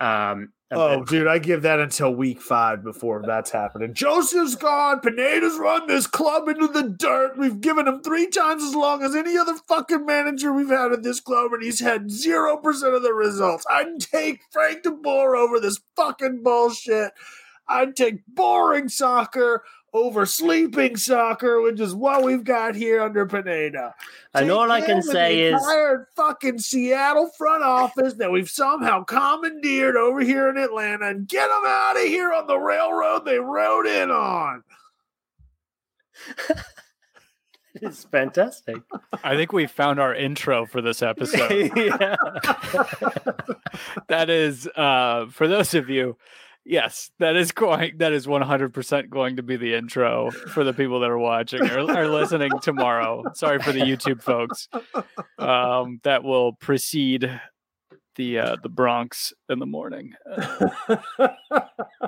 Speaker 2: Um,
Speaker 1: Oh, dude, I give that until week five before that's happening. Josef's gone. Pineda's run this club into the dirt. We've given him three times as long as any other fucking manager we've had at this club, and he's had zero percent of the results. I'd take Frank de Boer over this fucking bullshit. I'd take boring soccer over sleeping soccer, which is what we've got here under Pineda.
Speaker 2: And
Speaker 1: Take
Speaker 2: all I can
Speaker 1: him and
Speaker 2: say
Speaker 1: the
Speaker 2: is-
Speaker 1: entire fucking Seattle front office that we've somehow commandeered over here in Atlanta and get them out of here on the railroad they rode in on. [laughs]
Speaker 2: It's fantastic.
Speaker 4: I think we found our intro for this episode. [laughs]
Speaker 2: yeah. [laughs]
Speaker 4: that is uh for those of you yes that is going that is 100% going to be the intro for the people that are watching or are listening tomorrow sorry for the youtube folks um that will precede the uh the bronx in the morning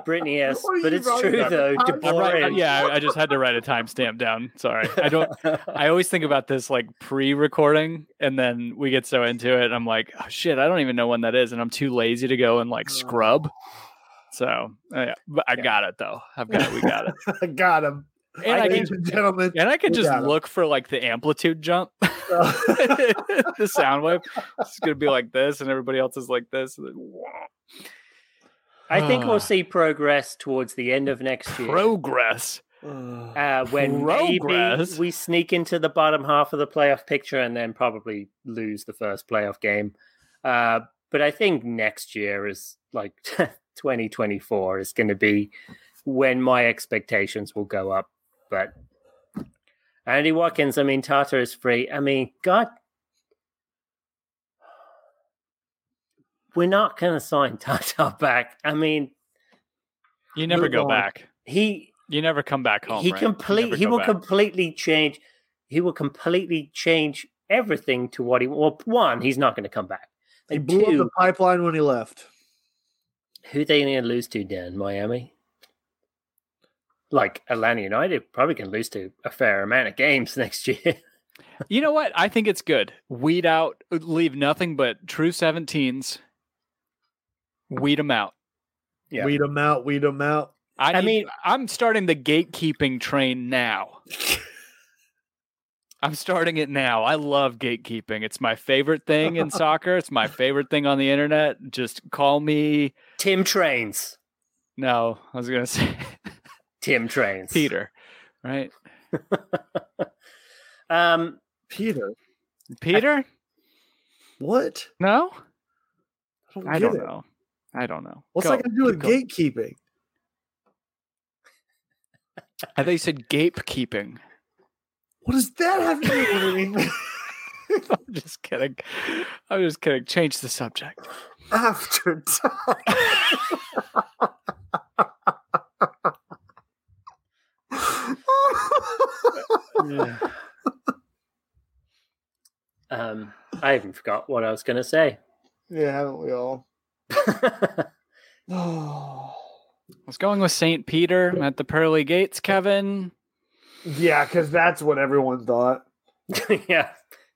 Speaker 2: Brittany, yes. But it's true, though.
Speaker 1: I'm
Speaker 2: To
Speaker 4: I'm
Speaker 2: bore
Speaker 4: right-
Speaker 2: in.
Speaker 4: yeah I, I just had to write a timestamp down sorry i don't i always think about this like pre-recording and then we get so into it i'm like oh, shit i don't even know when that is and i'm too lazy to go and like scrub so uh, yeah but i
Speaker 2: Yeah.
Speaker 4: got it though i've got it we got it [laughs]
Speaker 1: I got him.
Speaker 4: and i
Speaker 1: Ladies
Speaker 4: can
Speaker 1: gentlemen.
Speaker 4: and i can just
Speaker 1: got 'em.
Speaker 4: look for like the amplitude jump [laughs] the sound wave it's gonna be like this and everybody else is like this
Speaker 2: I think we'll [sighs] see progress towards the end of next year.
Speaker 4: progress [sighs]
Speaker 2: uh, when maybe
Speaker 4: Progress?
Speaker 2: we sneak into the bottom half of the playoff picture and then probably lose the first playoff game. Uh, but I think next year is like [laughs] 2024 is going to be when my expectations will go up. But Andy Watkins, I mean, Tata is free. I mean, God, we're not going to sign [laughs] Tata back. I mean,
Speaker 4: you never go
Speaker 1: on.
Speaker 4: back
Speaker 2: he
Speaker 4: you never come back home
Speaker 2: he
Speaker 4: right?
Speaker 2: Complete he will
Speaker 4: back.
Speaker 2: completely change he will completely change everything to what he well one he's not going to come back
Speaker 1: He
Speaker 2: and
Speaker 1: blew up the pipeline when he left.
Speaker 2: Who they going to lose to dan miami like atlanta united probably can lose to a fair amount of games [laughs] next year
Speaker 4: You know what? I think it's good. Weed out, leave nothing but true 17s. Weed them out.
Speaker 2: Yeah.
Speaker 1: Weed them out, weed them out.
Speaker 4: I,
Speaker 2: I
Speaker 4: need-
Speaker 2: mean-
Speaker 4: I'm starting the gatekeeping train now. [laughs] I'm starting it now. I love gatekeeping. It's my favorite thing in [laughs] soccer. It's my favorite thing on the internet. Just call me.
Speaker 2: tim trains
Speaker 4: No, I was going [laughs] to say
Speaker 2: tim trains
Speaker 4: Peter, right? [laughs]
Speaker 2: um
Speaker 1: Peter.
Speaker 4: Peter?
Speaker 1: What?
Speaker 4: No?
Speaker 1: I don't,
Speaker 4: I don't know. I don't know.
Speaker 1: What's
Speaker 4: Go.
Speaker 1: that got to do with
Speaker 4: going.
Speaker 1: gatekeeping?
Speaker 4: I thought you said gatekeeping.
Speaker 1: What does that have to do with anything? [laughs]
Speaker 4: I'm just kidding. I'm just kidding. Change the subject.
Speaker 1: After time. [laughs]
Speaker 2: um i even forgot what i was going to say
Speaker 1: yeah, haven't we all? Oh. [laughs] [sighs]
Speaker 4: I was going with St. Peter at the pearly gates, Kevin.
Speaker 1: Yeah, because that's what everyone thought. [laughs]
Speaker 2: yeah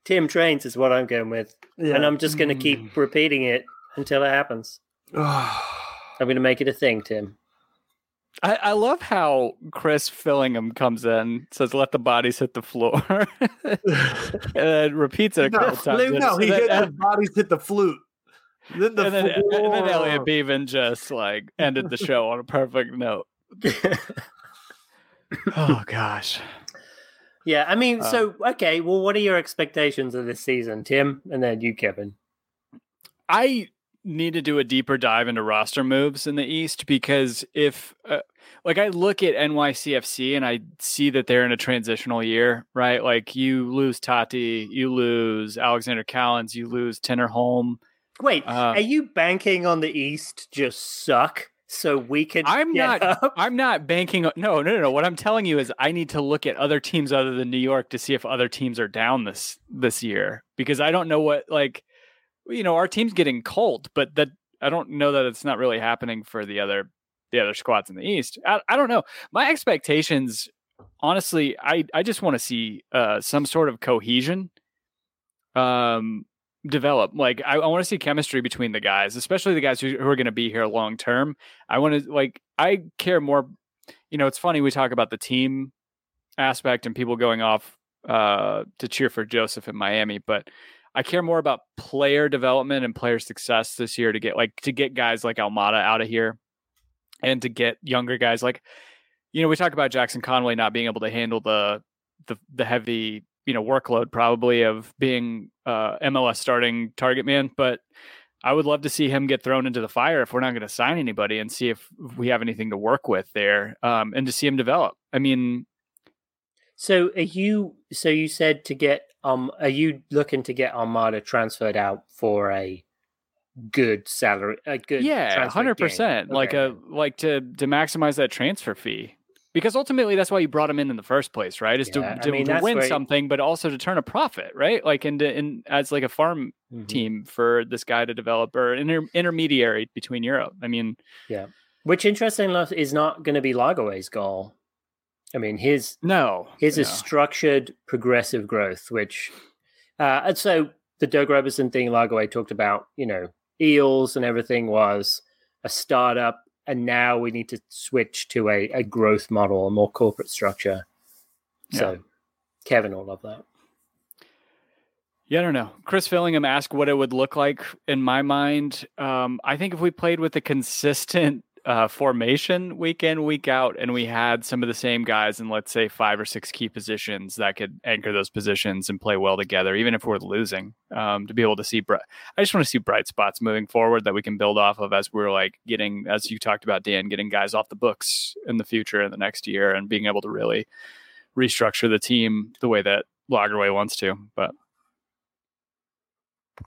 Speaker 2: tim trains is what i'm going with
Speaker 1: Yeah.
Speaker 2: and I'm just going to keep mm. repeating it until it happens. [sighs] I'm going to make it a thing, Tim.
Speaker 4: I, I love how Chris Fillingham comes in, says, let the bodies hit the floor, [laughs] and then repeats it a
Speaker 1: no,
Speaker 4: couple times.
Speaker 1: no, he
Speaker 4: and
Speaker 1: hit the bodies hit the flute. Then the
Speaker 4: and then, and then. Elliot Beaven just like ended the show on a perfect note. [laughs] Oh gosh.
Speaker 2: yeah, I mean,
Speaker 4: Um,
Speaker 2: so, okay, well, what are your expectations of this season, Tim? And then you, Kevin.
Speaker 4: I need to do a deeper dive into roster moves in the East because if, uh, like, I look at NYCFC and I see that they're in a transitional year, right? Like, you lose Tati, you lose Alexander Callens, you lose Tinnerholm.
Speaker 2: Wait,
Speaker 4: Uh,
Speaker 2: are you banking on the East just suck so we can.
Speaker 4: I'm not-
Speaker 2: up?
Speaker 4: I'm not banking. No, no, no, no. What I'm telling you is, I need to look at other teams other than New York to see if other teams are down this this year because I don't know what like, you know, our team's getting cold, but that I don't know that it's not really happening for the other the other squads in the East. I, I don't know. My expectations, honestly, I I just want to see uh, some sort of cohesion. Um, develop. Like I, I want to see chemistry between the guys, especially the guys who, who are going to be here long term. I want to like I care more. You know, it's funny we talk about the team aspect and people going off uh, to cheer for Josef in Miami, but I care more about player development and player success this year to get like to get guys like Almada out of here and to get younger guys like you know, we talk about Jackson Conway not being able to handle the the the heavy, you know, workload probably of being uh MLS starting target man, but I would love to see him get thrown into the fire if we're not going to sign anybody and see if we have anything to work with there, um, and to see him develop. I mean,
Speaker 2: So are you? So you said to get um, are you looking to get Almada transferred out for a good salary? A good
Speaker 4: yeah, hundred percent. Like
Speaker 2: Okay.
Speaker 4: a like to to maximize that transfer fee because ultimately that's why you brought him in in the first place, right? Is
Speaker 2: Yeah,
Speaker 4: to,
Speaker 2: I mean,
Speaker 4: to win
Speaker 2: where-
Speaker 4: something, but also to turn a profit, right? Like into in as like a farm
Speaker 2: Mhm.
Speaker 4: team for this guy to develop or inter- intermediary between Europe. I mean, yeah,
Speaker 2: Which interesting enough is not going to be Lagerwey's goal. I mean, his
Speaker 4: no,
Speaker 2: his is structured progressive growth, which uh, and so the Doug Roberson thing Lagerwey talked about, you know, eels and everything was a startup, and now we need to switch to a, a growth model, a more corporate structure. So Kevin will love that.
Speaker 4: Yeah, I don't know. Chris Fillingham asked what it would look like in my mind. Um, I think if we played with a consistent uh, formation week in, week out, and we had some of the same guys in, let's say, five or six key positions that could anchor those positions and play well together, even if we're losing, um, to be able to see. Bri- I just want to see bright spots moving forward that we can build off of as we're like getting, as you talked about, Dan, getting guys off the books in the future in the next year and being able to really restructure the team the way that Lagerwey wants to. But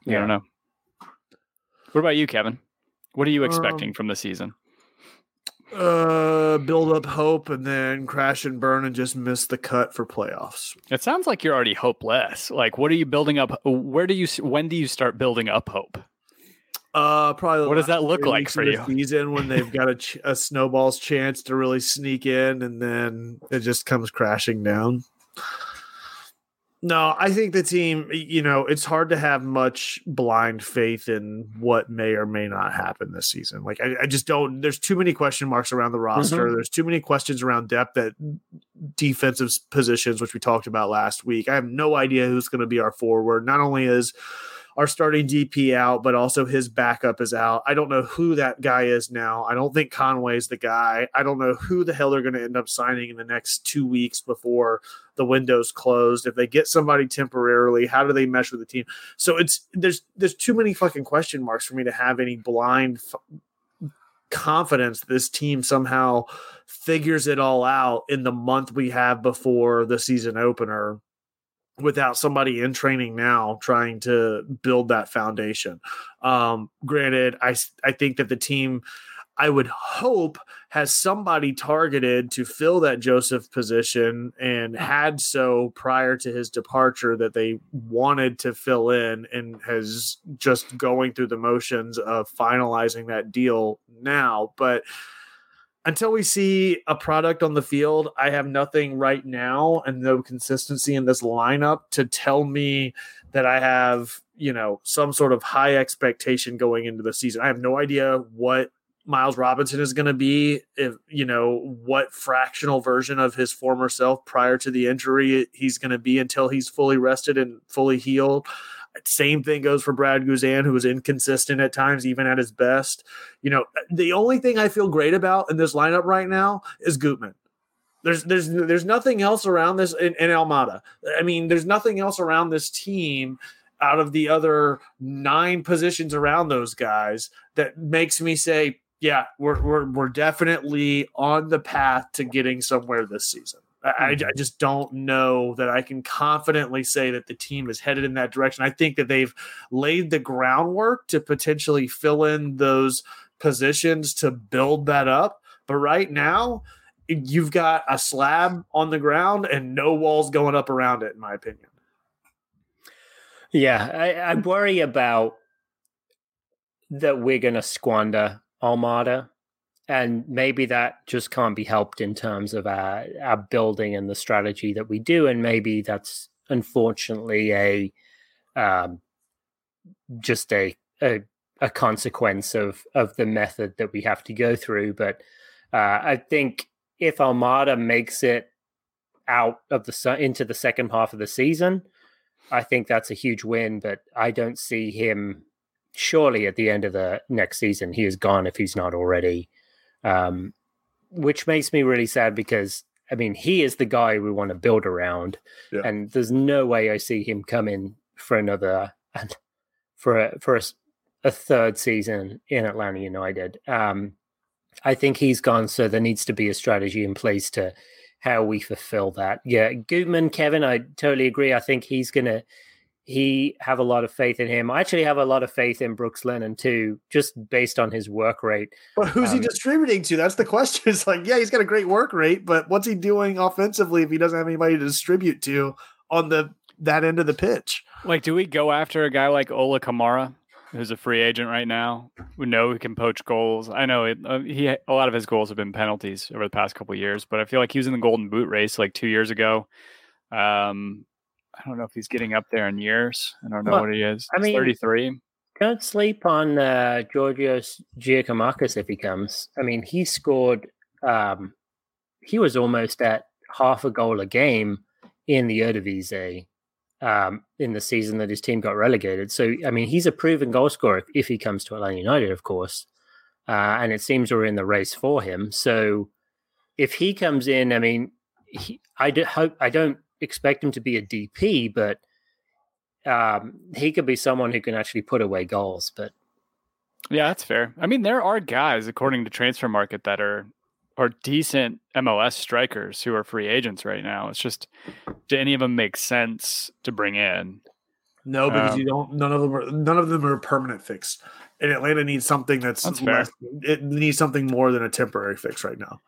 Speaker 4: I don't know. What about you, Kevin? What are you expecting
Speaker 1: Um,
Speaker 4: from the season?
Speaker 1: Uh, build up hope and then crash and burn and just miss the cut for playoffs.
Speaker 4: It sounds like you're already hopeless. Like, what are you building up? Where do you? When do you start building up hope?
Speaker 1: Uh, probably.
Speaker 4: What does that look like for you?
Speaker 1: Season when they've got a, ch- a snowball's chance to really sneak in, and then it just comes crashing down. No, I think the team. You know, it's hard to have much blind faith in what may or may not happen this season. Like, I, I just don't. There's too many question marks around the mm-hmm. roster. There's too many questions around depth at defensive positions, which we talked about last week. I have no idea who's going to be our forward. Not only is our starting DP out, but also his backup is out. I don't know who that guy is now. I don't think Conway's the guy. I don't know who the hell they're going to end up signing in the next two weeks before the window's closed. If they get somebody temporarily, how do they mesh with the team? So it's there's there's too many fucking question marks for me to have any blind f- confidence this team somehow figures it all out in the month we have before the season opener without somebody in training now trying to build that foundation. Um, granted, I think that the team, I would hope, has somebody targeted to fill that Josef position and had so prior to his departure that they wanted to fill in and has just going through the motions of finalizing that deal now. But until we see a product on the field, I have nothing right now and no consistency in this lineup to tell me that I have, you know, some sort of high expectation going into the season. I have no idea what Miles Robinson is going to be, if, you know, what fractional version of his former self prior to the injury he's going to be until he's fully rested and fully healed. Same thing goes for Brad Guzan, who was inconsistent at times, even at his best. You know, the only thing I feel great about in this lineup right now is Gutman. There's there's there's nothing else around this in, in Almada. I mean, there's nothing else around this team out of the other nine positions around those guys that makes me say, yeah, we're we're we're definitely on the path to getting somewhere this season. I, I- I just don't know that I can confidently say that the team is headed in that direction. I think that they've laid the groundwork to potentially fill in those positions to build that up. But right now, you've got a slab on the ground and no walls going up around it, in my opinion.
Speaker 2: Yeah, I, I worry about that we're going to squander Almada, and maybe that just can't be helped in terms of our our building and the strategy that we do, and maybe that's unfortunately a um, just a, a a consequence of of the method that we have to go through. But uh, I think if Almada makes it out of the into the second half of the season, I think that's a huge win, but I don't see him. Surely, at the end of the next season, he is gone if he's not already. Um, which makes me really sad because I mean he is the guy we want to build around,
Speaker 1: Yeah.
Speaker 2: and there's no way I see him coming for another and for a, for a third season in Atlanta United. Um, I think he's gone, so there needs to be a strategy in place to how we fulfill that. Yeah, Gutman, Kevin, I totally agree. I think he's gonna he have a lot of faith in him. I actually have a lot of faith in Brooks Lennon too, just based on his work rate.
Speaker 1: But who's he
Speaker 2: Um,
Speaker 1: distributing to? That's the question. [laughs] It's like, yeah, he's got a great work rate, but what's he doing offensively if he doesn't have anybody to distribute to on the that end of the pitch?
Speaker 4: Like, do we go after a guy like Ola Kamara, who's a free agent right now? We know he can poach goals. I know it, uh, he a lot of his goals have been penalties over the past couple of years, but I feel like he was in the Golden Boot race like two years ago. Um, I don't know if he's getting up there in years. I don't know
Speaker 2: Well,
Speaker 4: what he is.
Speaker 2: I mean-
Speaker 4: 33.
Speaker 2: Don't sleep on uh, Georgios Giakoumakis if he comes. I mean, he scored. Um, he was almost at half a goal a game in the Eredivisie um, in the season that his team got relegated. So, I mean, he's a proven goal scorer if, if he comes to Atlanta United, of course. Uh, and it seems we're in the race for him. So, if he comes in, I mean, he, I do hope I don't expect him to be a DP, but um, he could be someone who can actually put away goals. But
Speaker 4: Yeah, that's fair. I mean, there are guys, according to Transfermarkt, that are are decent MLS strikers who are free agents right now. It's just, do any of them make sense to bring in?
Speaker 1: No, because
Speaker 4: Um,
Speaker 1: you don't. None of them are. None of them are a permanent fix. And Atlanta needs something that's,
Speaker 4: That's fair.
Speaker 1: less. It needs something more than a temporary fix right now.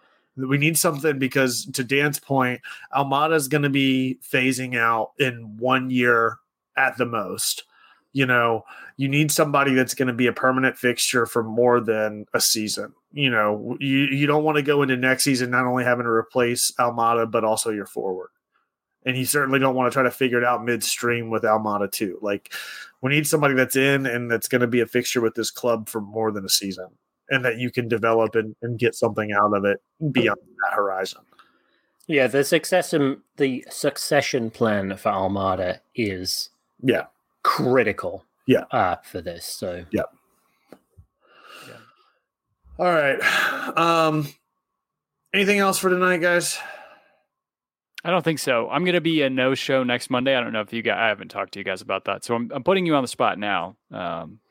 Speaker 1: We need something because, to Dan's point, Almada is going to be phasing out in one year at the most. You know, you need somebody that's going to be a permanent fixture for more than a season. You know, you you don't want to go into next season not only having to replace Almada but also your forward and you certainly don't want to try to figure it out midstream with Almada too. Like we need somebody that's in and that's going to be a fixture with this club for more than a season, and that you can develop and, and get something out of it beyond that horizon.
Speaker 2: yeah, the succession the succession plan for Almada is
Speaker 1: Yeah,
Speaker 2: critical.
Speaker 1: Yeah.
Speaker 2: uh, for this. So yeah.
Speaker 1: All right. Um, anything else for tonight, guys?
Speaker 4: I don't think so. I'm going to be a no show next Monday. I don't know if you guys, I haven't talked to you guys about that. So I'm, I'm putting you on the spot now. Um, but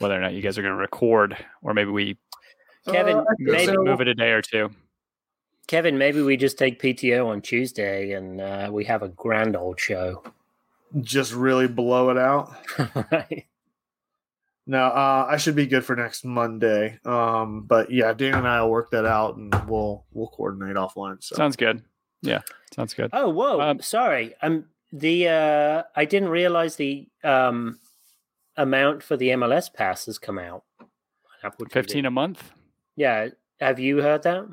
Speaker 4: whether or not you guys are going to record or maybe we
Speaker 2: Kevin,
Speaker 1: Uh,
Speaker 2: maybe-
Speaker 1: so.
Speaker 4: move it a day or two.
Speaker 2: Kevin, maybe we just take PTO on Tuesday and uh, we have a grand old show.
Speaker 1: just really blow it out.
Speaker 2: right. [laughs]
Speaker 1: No, uh, I should be good for next Monday. Um, but yeah, Dan and I will work that out, and we'll we'll coordinate offline. So
Speaker 4: Sounds good. Yeah, sounds good.
Speaker 2: Oh, whoa!
Speaker 4: Um,
Speaker 2: sorry. Um, the uh, I didn't realize the um amount for the MLS pass has come out. Apple TV.
Speaker 4: 15 a month?
Speaker 2: Yeah. Have you heard that?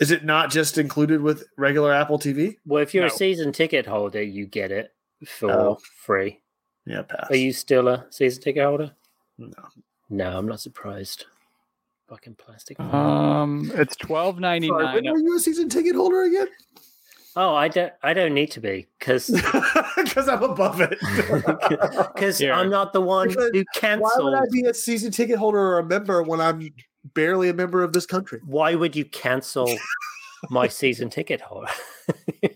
Speaker 1: is it not just included with regular Apple TV?
Speaker 2: Well, if you're
Speaker 4: No.
Speaker 2: a season ticket holder, you get it for
Speaker 1: Oh.
Speaker 2: free.
Speaker 1: Yeah, pass.
Speaker 2: Are you still a season ticket holder?
Speaker 1: No.
Speaker 2: No, I'm not surprised. Fucking plastic.
Speaker 4: Um, it's twelve ninety nine.
Speaker 1: Sorry, when are you a season ticket holder again?
Speaker 2: Oh, I don't. I don't need to be because
Speaker 1: Because [laughs] I'm above it. [laughs]
Speaker 2: because
Speaker 4: Here.
Speaker 2: I'm not the one
Speaker 1: Because
Speaker 2: who canceled.
Speaker 1: Why would
Speaker 2: cancelled.
Speaker 1: I be a season ticket holder or a member when I'm barely a member of this country?
Speaker 2: Why would you cancel my season ticket holder? [laughs]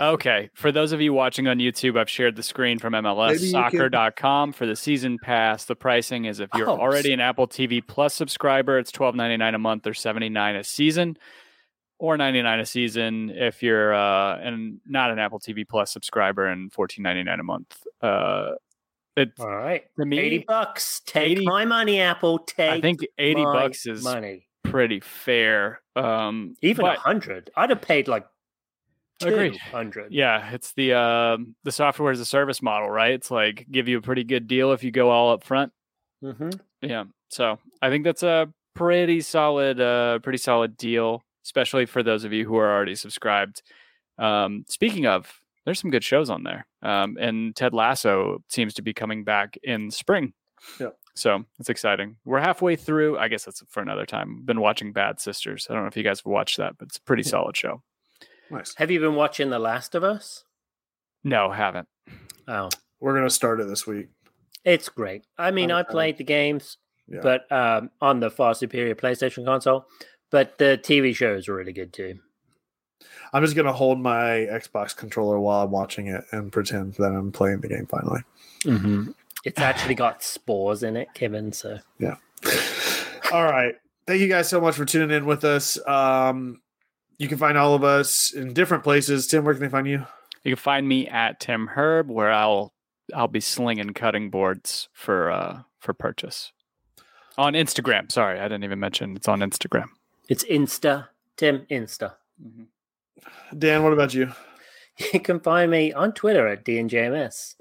Speaker 4: Okay. For those of you watching on YouTube, I've shared the screen from
Speaker 1: Maybe you can-
Speaker 4: MLSsoccer.com for the season pass. The pricing is if you're
Speaker 2: Oh,
Speaker 4: already an Apple TV Plus subscriber, it's twelve ninety nine a month or seventy nine a season, or ninety nine a season if you're uh, and not an Apple TV Plus subscriber and fourteen ninety nine a month. Uh, it
Speaker 2: All right,
Speaker 4: to me,
Speaker 2: eighty bucks. Take
Speaker 4: 80
Speaker 2: my money, Apple. Take.
Speaker 4: I think eighty bucks is
Speaker 2: money.
Speaker 4: pretty fair. Um,
Speaker 2: Even a
Speaker 4: but-
Speaker 2: hundred. I'd have paid like
Speaker 4: Agreed.
Speaker 2: hundred.
Speaker 4: Yeah, it's the um the software as a service model, right? It's like give you a pretty good deal if you go all up front.
Speaker 2: Mm-hmm.
Speaker 4: Yeah. So I think that's a pretty solid, uh, pretty solid deal, especially for those of you who are already subscribed. Um, speaking of, there's some good shows on there. Um, and Ted Lasso seems to be coming back in spring.
Speaker 1: Yep.
Speaker 4: So it's exciting. We're halfway through. I guess that's for another time. Been watching Bad Sisters. I don't know if you guys have watched that, but it's a pretty solid show.
Speaker 1: Nice.
Speaker 2: Have you been watching The Last of Us?
Speaker 4: No, haven't.
Speaker 2: Oh,
Speaker 1: We're gonna start it this week.
Speaker 2: it's great. I mean,
Speaker 1: I-
Speaker 2: I
Speaker 1: I-
Speaker 2: played the games,
Speaker 1: Yeah.
Speaker 2: but um, on the far superior PlayStation console. But the TV show is really good too.
Speaker 1: I'm just gonna hold my Xbox controller while I'm watching it and pretend that I'm playing the game finally.
Speaker 2: Mm-hmm. It's [sighs] actually got spores in it, Kevin. So yeah. [laughs]
Speaker 1: All right. Thank you guys so much for tuning in with us. Um, you can find all of us in different places. Tim, where can they find you?
Speaker 4: You can find me at Tim Herb, where I'll I'll be slinging cutting boards for uh for purchase on Instagram. Sorry, I didn't even mention it's on Instagram.
Speaker 2: It's Insta, Tim Insta.
Speaker 1: Dan, what about you? [laughs]
Speaker 2: You can find me on Twitter at DNJMS.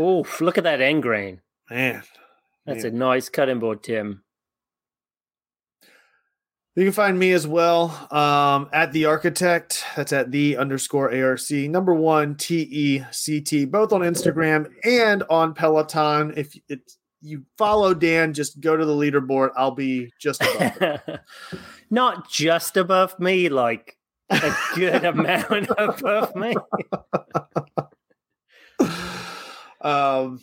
Speaker 2: Oof, look at that end grain.
Speaker 1: Man.
Speaker 2: That's
Speaker 1: man.
Speaker 2: a nice cutting board, Tim.
Speaker 1: You can find me as well um, at the architect. That's at the underscore ARC number one T E C T, both on Instagram and on Peloton. If it's you follow Dan, just go to the leaderboard. I'll be just above. [laughs]
Speaker 2: Not just above me, like a good [laughs] amount above me.
Speaker 1: um,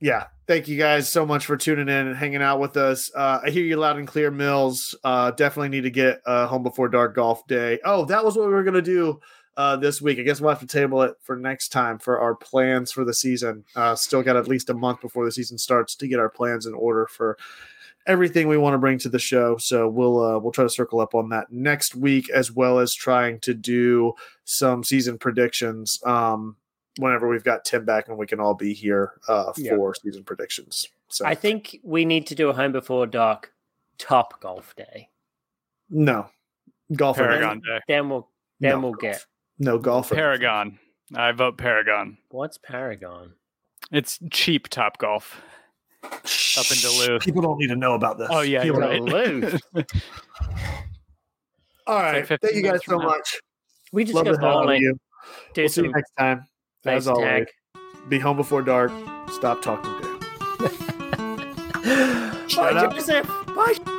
Speaker 1: yeah. Thank you guys so much for tuning in and hanging out with us. Uh, I hear you loud and clear, Mills. Uh, definitely need to get uh, home before dark golf day. Oh, that was what we were gonna do uh, this week. I guess we'll have to table it for next time for our plans for the season. Uh, still got at least a month before the season starts to get our plans in order for everything we want to bring to the show. So we'll uh, we'll try to circle up on that next week, as well as trying to do some season predictions. Um, whenever we've got Tim back and we can all be here uh,
Speaker 2: Yeah.
Speaker 1: for season predictions. So
Speaker 2: I think we need to do a home before dark top golf day.
Speaker 1: no golf
Speaker 4: Paragon Day.
Speaker 2: Then we'll then
Speaker 1: No
Speaker 2: we'll
Speaker 1: golf.
Speaker 2: get
Speaker 1: No golfer.
Speaker 4: Paragon. I vote Paragon.
Speaker 2: what's Paragon?
Speaker 4: It's cheap Top Golf. Up in Duluth.
Speaker 1: People don't need to know about this.
Speaker 4: Oh, yeah,
Speaker 1: People
Speaker 4: you're
Speaker 1: don't-
Speaker 4: right.
Speaker 2: Duluth. [laughs]
Speaker 1: All right.
Speaker 4: like
Speaker 1: Thank you guys so
Speaker 4: now.
Speaker 1: much.
Speaker 2: We just
Speaker 1: Love
Speaker 2: go
Speaker 1: the hell out of you. We'll see you next time.
Speaker 2: nice
Speaker 1: As always,
Speaker 2: tag.
Speaker 1: be home before dark. Stop talking to. [laughs]
Speaker 2: Bye, Josef. Bye.